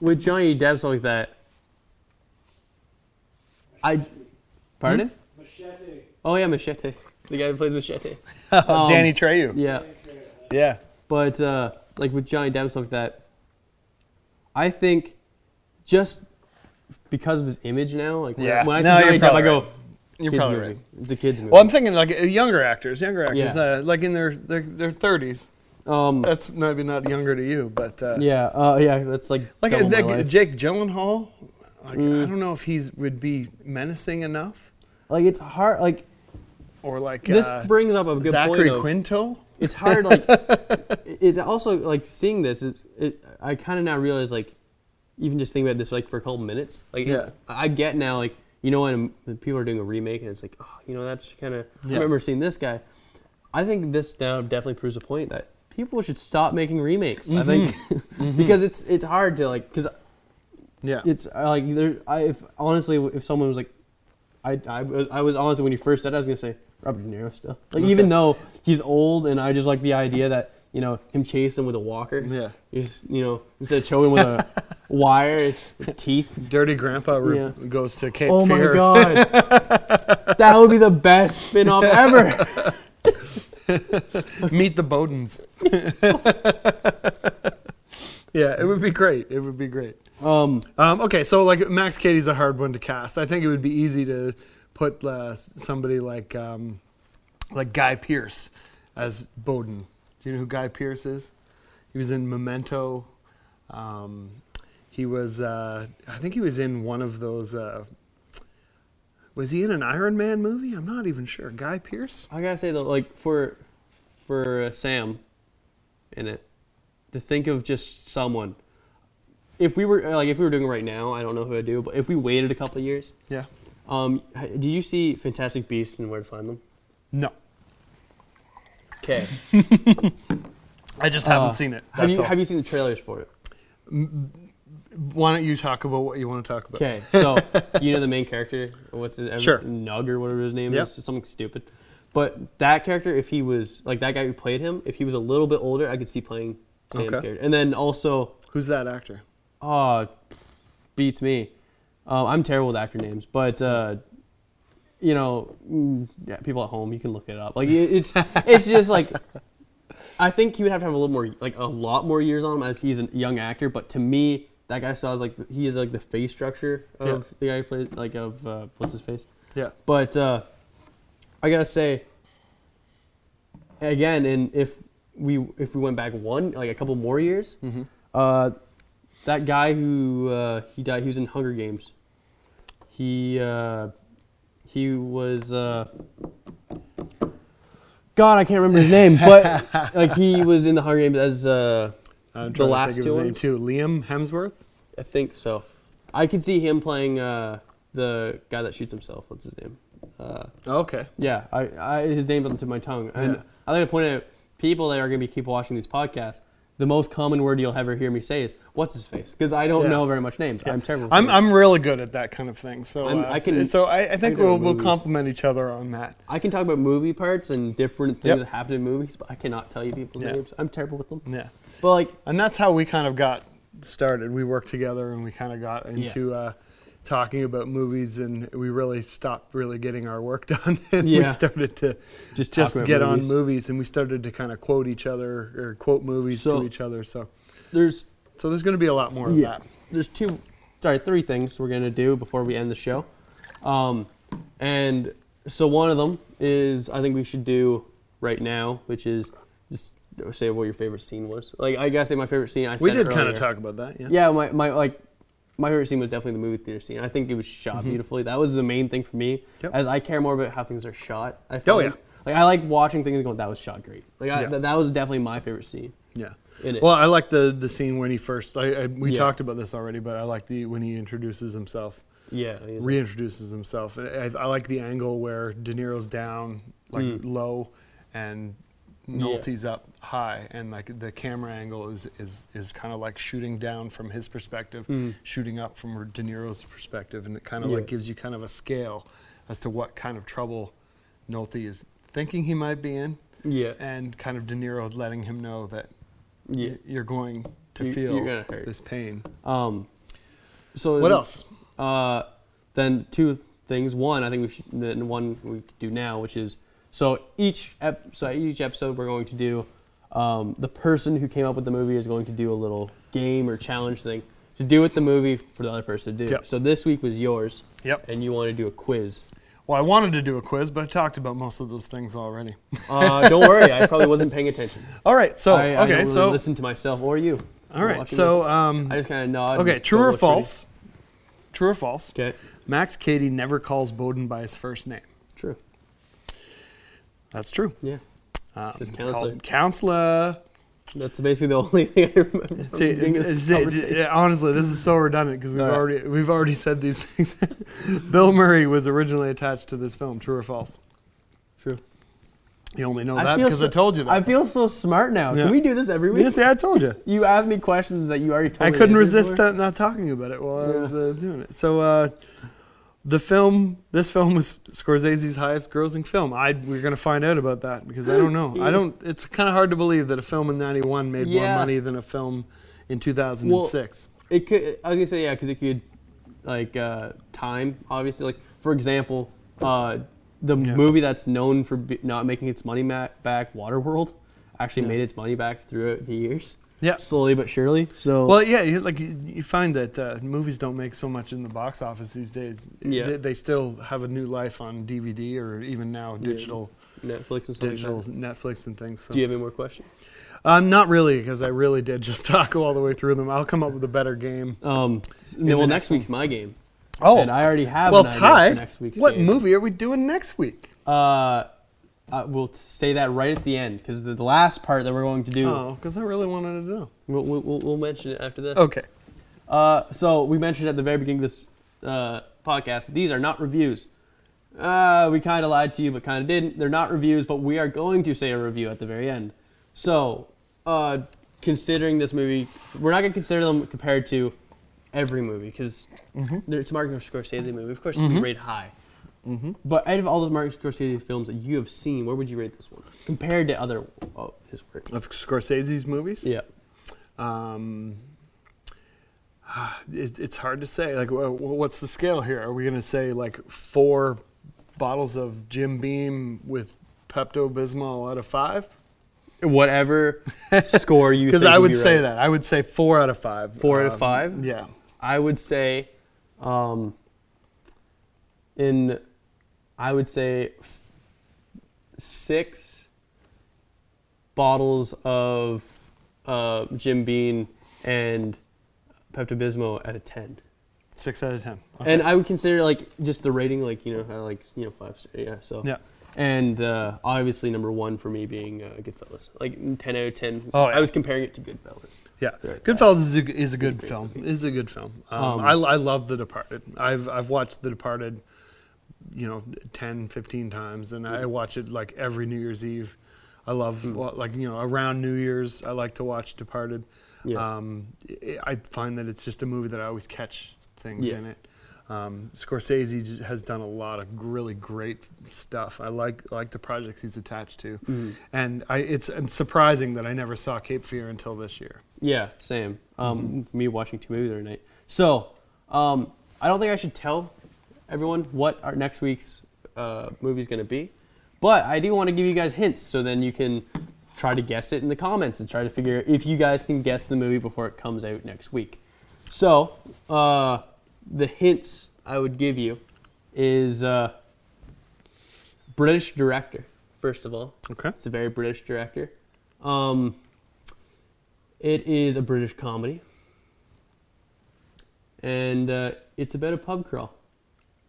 with Johnny Depp stuff like that. I pardon? Machete. Oh yeah, Machete, the guy who plays Machete. Um, Danny Trejo. Yeah, Yeah. but uh, like with Johnny Depp stuff like that, I think just because of his image now, like when, Yeah. when I see No, Johnny you're Depp, I go, right. You're kids probably movie. right. It's a kids movie. Well, I'm thinking like younger actors, younger actors, Yeah. uh, like in their their their 30s. um, That's maybe not younger to you, but uh, yeah, uh, yeah, that's like like, uh, my life. Jake Gyllenhaal. Like, Mm. I don't know if he's would be menacing enough, like it's hard. Like or like this uh, brings up a good Zachary point. Of, Quinto. it's hard like it's also like seeing this is it, i kind of now realize like even just thinking about this like for a couple minutes like Yeah. i get now like you know when people are doing a remake and it's like oh you know that's kind of i remember seeing this guy. I think this now definitely proves a point that people should stop making remakes. I think because it's it's hard to like because Yeah. it's uh, like there i if honestly if someone was like I, I, was- I was honestly when you first said it, I was gonna say Robert De Niro still. Like even though he's old, and I just like the idea that you know him chasing with a walker. yeah. He's you know instead of choking with a wire, it's with teeth. Dirty Grandpa re- Yeah. goes to Cape Oh my god, that would be the best spin-off ever. Meet the Bowdens. yeah, it would be great. It would be great. Um, Um, okay, so like Max Cady's a hard one to cast. I think it would be easy to put uh, somebody like um, like Guy Pearce as Bowden. Do you know who Guy Pearce is? He was in Memento. Um, he was, uh, I think he was in one of those. Uh, was he in an Iron Man movie? I'm not even sure. Guy Pearce. I gotta say though, like for for uh, Sam in it, to think of just someone. If we were like if we were doing it right now, I don't know who I'd do, but if we waited a couple of years, Yeah. um, did you see Fantastic Beasts and Where to Find Them? No, Okay. I just Uh, haven't seen it. Have That's you all. have you seen the trailers for it? Why don't you talk about what you want to talk about? Okay, so you know the main character, what's his name? Sure. Nug or whatever his name Yep. is, something stupid. But that character, if he was like that guy who played him, if he was a little bit older, I could see playing Sam's Okay. character. And then also, Who's that actor? oh, beats me. Uh, I'm terrible with actor names, but uh, you know, mm, yeah, people at home, you can look it up. Like it's it's just like I think he would have to have a little more, like a lot more years on him as he's a young actor. But to me, that guy still has like he is like the face structure of Yeah. the guy who plays like of uh, what's his face. Yeah. But uh, I gotta say, again, and if we if we went back one like a couple more years, Mm-hmm. uh, that guy who uh, he died, he was in Hunger Games. He uh, he was uh, God, I can't remember his name, but like he was in the Hunger Games as uh, I'm The last to think of his two name too. Liam Hemsworth. I think so. I could see him playing uh, the guy that shoots himself. What's his name? Uh, Okay. Yeah, I, I his name on the tip of my tongue. And Yeah. I like to point out people that are going to be keep watching these podcasts. The most common word you'll ever hear me say is "What's his face?" Because I don't Yeah. know very much names. I'm terrible. I'm. I'm really good at that kind of thing. So uh, I can- So I, I think can we'll we'll complement each other on that. I can talk about movie parts and different things Yep. that happen in movies, but I cannot tell you people's Yeah. names. I'm terrible with them. Yeah. But like, And that's how we kind of got started. We worked together and we kind of got into uh, talking about movies, and we really stopped really getting our work done. and we started to just just get movies. on movies, and we started to kind of quote each other or quote movies So- to each other. So There's so there's going to be a lot more of Yeah. that. there's two, sorry, three things we're gonna do before we end the show. Um, and so one of them is I think we should do right now, which is just say what your favorite scene was. Like I gotta say my favorite scene. I We did kind of talk about that. Yeah. Yeah, my, my like my favorite scene was definitely the movie theater scene. I think it was shot beautifully. That was the main thing for me. Mm-hmm. Yep. As I care more about how things are shot. I Oh, yeah. Like I like watching things and going, that was shot great. Like I, Yeah. th- that was definitely my favorite scene Yeah. Well, I like the the scene when he first. I, I we Yeah. talked about this already, but I like the when he introduces himself, yeah. reintroduces himself. I, I like the angle where De Niro's down, like Mm. low, and Yeah. Nolte's up high, and like the camera angle is is is kind of like shooting down from his perspective, Mm. shooting up from De Niro's perspective, and it kind of Yeah. like gives you kind of a scale as to what kind of trouble Nolte is thinking he might be in, yeah. and kind of De Niro letting him know that Yeah. you're going to You- feel you're gonna hurt. this pain. Um. So What else? Uh, then two things. One, I think we should. Then one we could do now, which is so each ep, so each episode we're going to do. Um, the person who came up with the movie is going to do a little game or challenge thing to do with the movie for the other person to do. Yep. So this week was yours, Yep. and you wanted to do a quiz. Well, I wanted to do a quiz, but I talked about most of those things already. Uh, don't worry, I probably wasn't paying attention. All right. So I, I okay. don't really so listen to myself or you. all right. So um, I just kind of nod. okay. True or with pretty- false? True or false? Okay. Max Cady never calls Bowden by his first name. That's true. Yeah. Um, just calls counselor. counselor. That's basically the only thing I remember. from See, being in this it's- it- it- honestly, this is so redundant because we've right. already we've already said these things. Bill Murray was originally attached to this film. True or false? True. You only know I that because I told you that. I feel so smart now. Yeah. Can we do this every week? yes, yeah, I told you. You asked me questions that you already told I me I couldn't resist not talking about it while I was uh, doing it. So, uh, the film, this film was Scorsese's highest grossing film. I we're gonna find out about that because I don't know. I don't. It's kind of hard to believe that a film in '91 made more money than a film in 2006. It could. I was gonna say yeah, because it could, like, uh, time. Obviously, like for example, uh, the Yeah. movie that's known for be- not making its money ma- back, Waterworld, actually Yeah. made its money back throughout the years, yeah. slowly but surely. So Well, yeah, you, like you, you find that uh, movies don't make so much in the box office these days. Yeah. They, they still have a new life on DVD or even now Yeah. digital, Netflix and stuff. digital Like. Netflix and things. So. Do you have any more questions? Um, not really, because I really did just talk all the way through them. I'll come up with a better game. Um, well, next next week's my game. Oh, and I already have. well, Ty, next week's what game. movie are we doing next week? Uh, uh, we'll say that right at the end because the, the last part that we're going to do, Oh, because I really wanted to know. we'll, we'll, we'll- we'll mention it after this. Okay. Uh, so we mentioned at the very beginning of this uh, podcast, these are not reviews. Uh, we kind of lied to you, but kind of didn't. They're not reviews, but we are going to say a review at the very end. So, uh, considering this movie, we're not going to consider them compared to every movie because it's a Martin Scorsese movie. Of course, it's going to be rated high. Mm-hmm. But out of all the Martin Scorsese films that you have seen, where would you rate this one compared to other of his work? Of Scorsese's movies? Yeah. Um, it, it's hard to say. Like, wha- wha- what's the scale here? Are we going to say like four bottles of Jim Beam with Pepto Bismol out of five? Whatever score you Because I would say right. that. I would say four out of five. Four out of Um, five? Yeah. I would say, um, in, I would say, f- six bottles of uh, Jim Beam and Pepto Bismol out of ten. Six out of ten. Okay. And I would consider like just the rating, like you know, how, like you know, five. star- Yeah. So. yeah. And uh, obviously, number one for me being uh, Goodfellas. Like ten out of ten. Oh, yeah. I was comparing it to Goodfellas. Yeah, Right. Goodfellas is a, is a good film. movie. Is a good film. Um, Um, I, I love The Departed. I've I've watched The Departed, you know, 10, 15 times, and I watch it like every New Year's Eve. I love Mm. like you know around New Year's. I like to watch Departed. Yeah. Um, I I find that it's just a movie that I always catch things Yeah. in it. Um, Scorsese has done a lot of really great stuff. I like like the projects he's attached to, Mhm. and I, it's, it's surprising that I never saw Cape Fear until this year. Yeah, same. Um, Mm-hmm. Me watching two movies the other night. So, um, I don't think I should tell everyone what our next week's uh, movie is going to be, but I do want to give you guys hints so then you can try to guess it in the comments and try to figure out if you guys can guess the movie before it comes out next week. So, uh, the hints I would give you is uh, British director, first of all. Okay. It's a very British director. Um, it is a British comedy, and uh, it's about a pub crawl.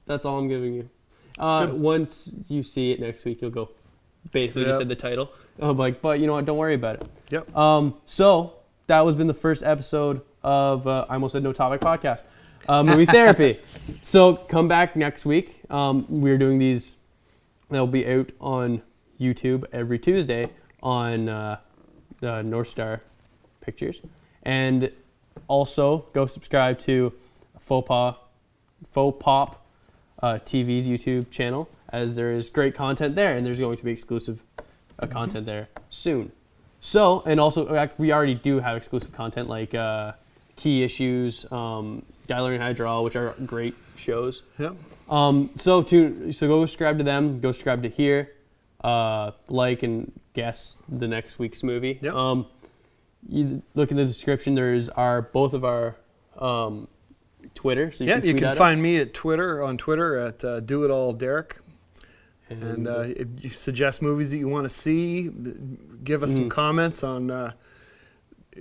That's all I'm giving you. Uh, once you see it next week, you'll go. Basically, you said the title. I'm like, but you know what? Don't worry about it. Yep. Um, so that was been the first episode of uh, I almost said no topic podcast, uh, movie therapy. So come back next week. Um, we're doing these. They'll be out on YouTube every Tuesday on uh, uh, North Star Pictures, and also go subscribe to Faux Pas, Faux Pop uh, TV's YouTube channel, as there is great content there, and there's going to be exclusive uh, content there soon. So, and also, uh, we already do have exclusive content like uh, Key Issues, um, Dialer and which are great shows. Yep. Um, so to so go subscribe to them. Go subscribe to here. Uh, like and guess the next week's movie. Yep. Um, you look in the description. There's our both of our um, Twitter. So you yeah, can you can find us. me at Twitter on Twitter at uh, Do It All Derek. And uh, if you suggest movies that you want to see, give us some Mhm. comments on uh,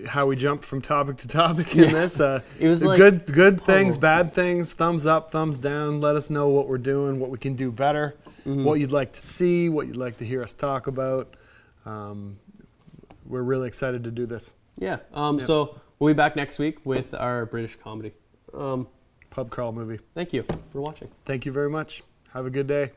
how we jumped from topic to topic in Yeah. this. Uh, It was like good, good things, bad things. Thumbs up, thumbs down. Let us know what we're doing, what we can do better, Mhm. what you'd like to see, what you'd like to hear us talk about. Um, we're really excited to do this. yeah. Um, Yeah. So we'll be back next week with our British comedy. Um, Pub crawl movie. thank you for watching. Thank you very much. Have a good day.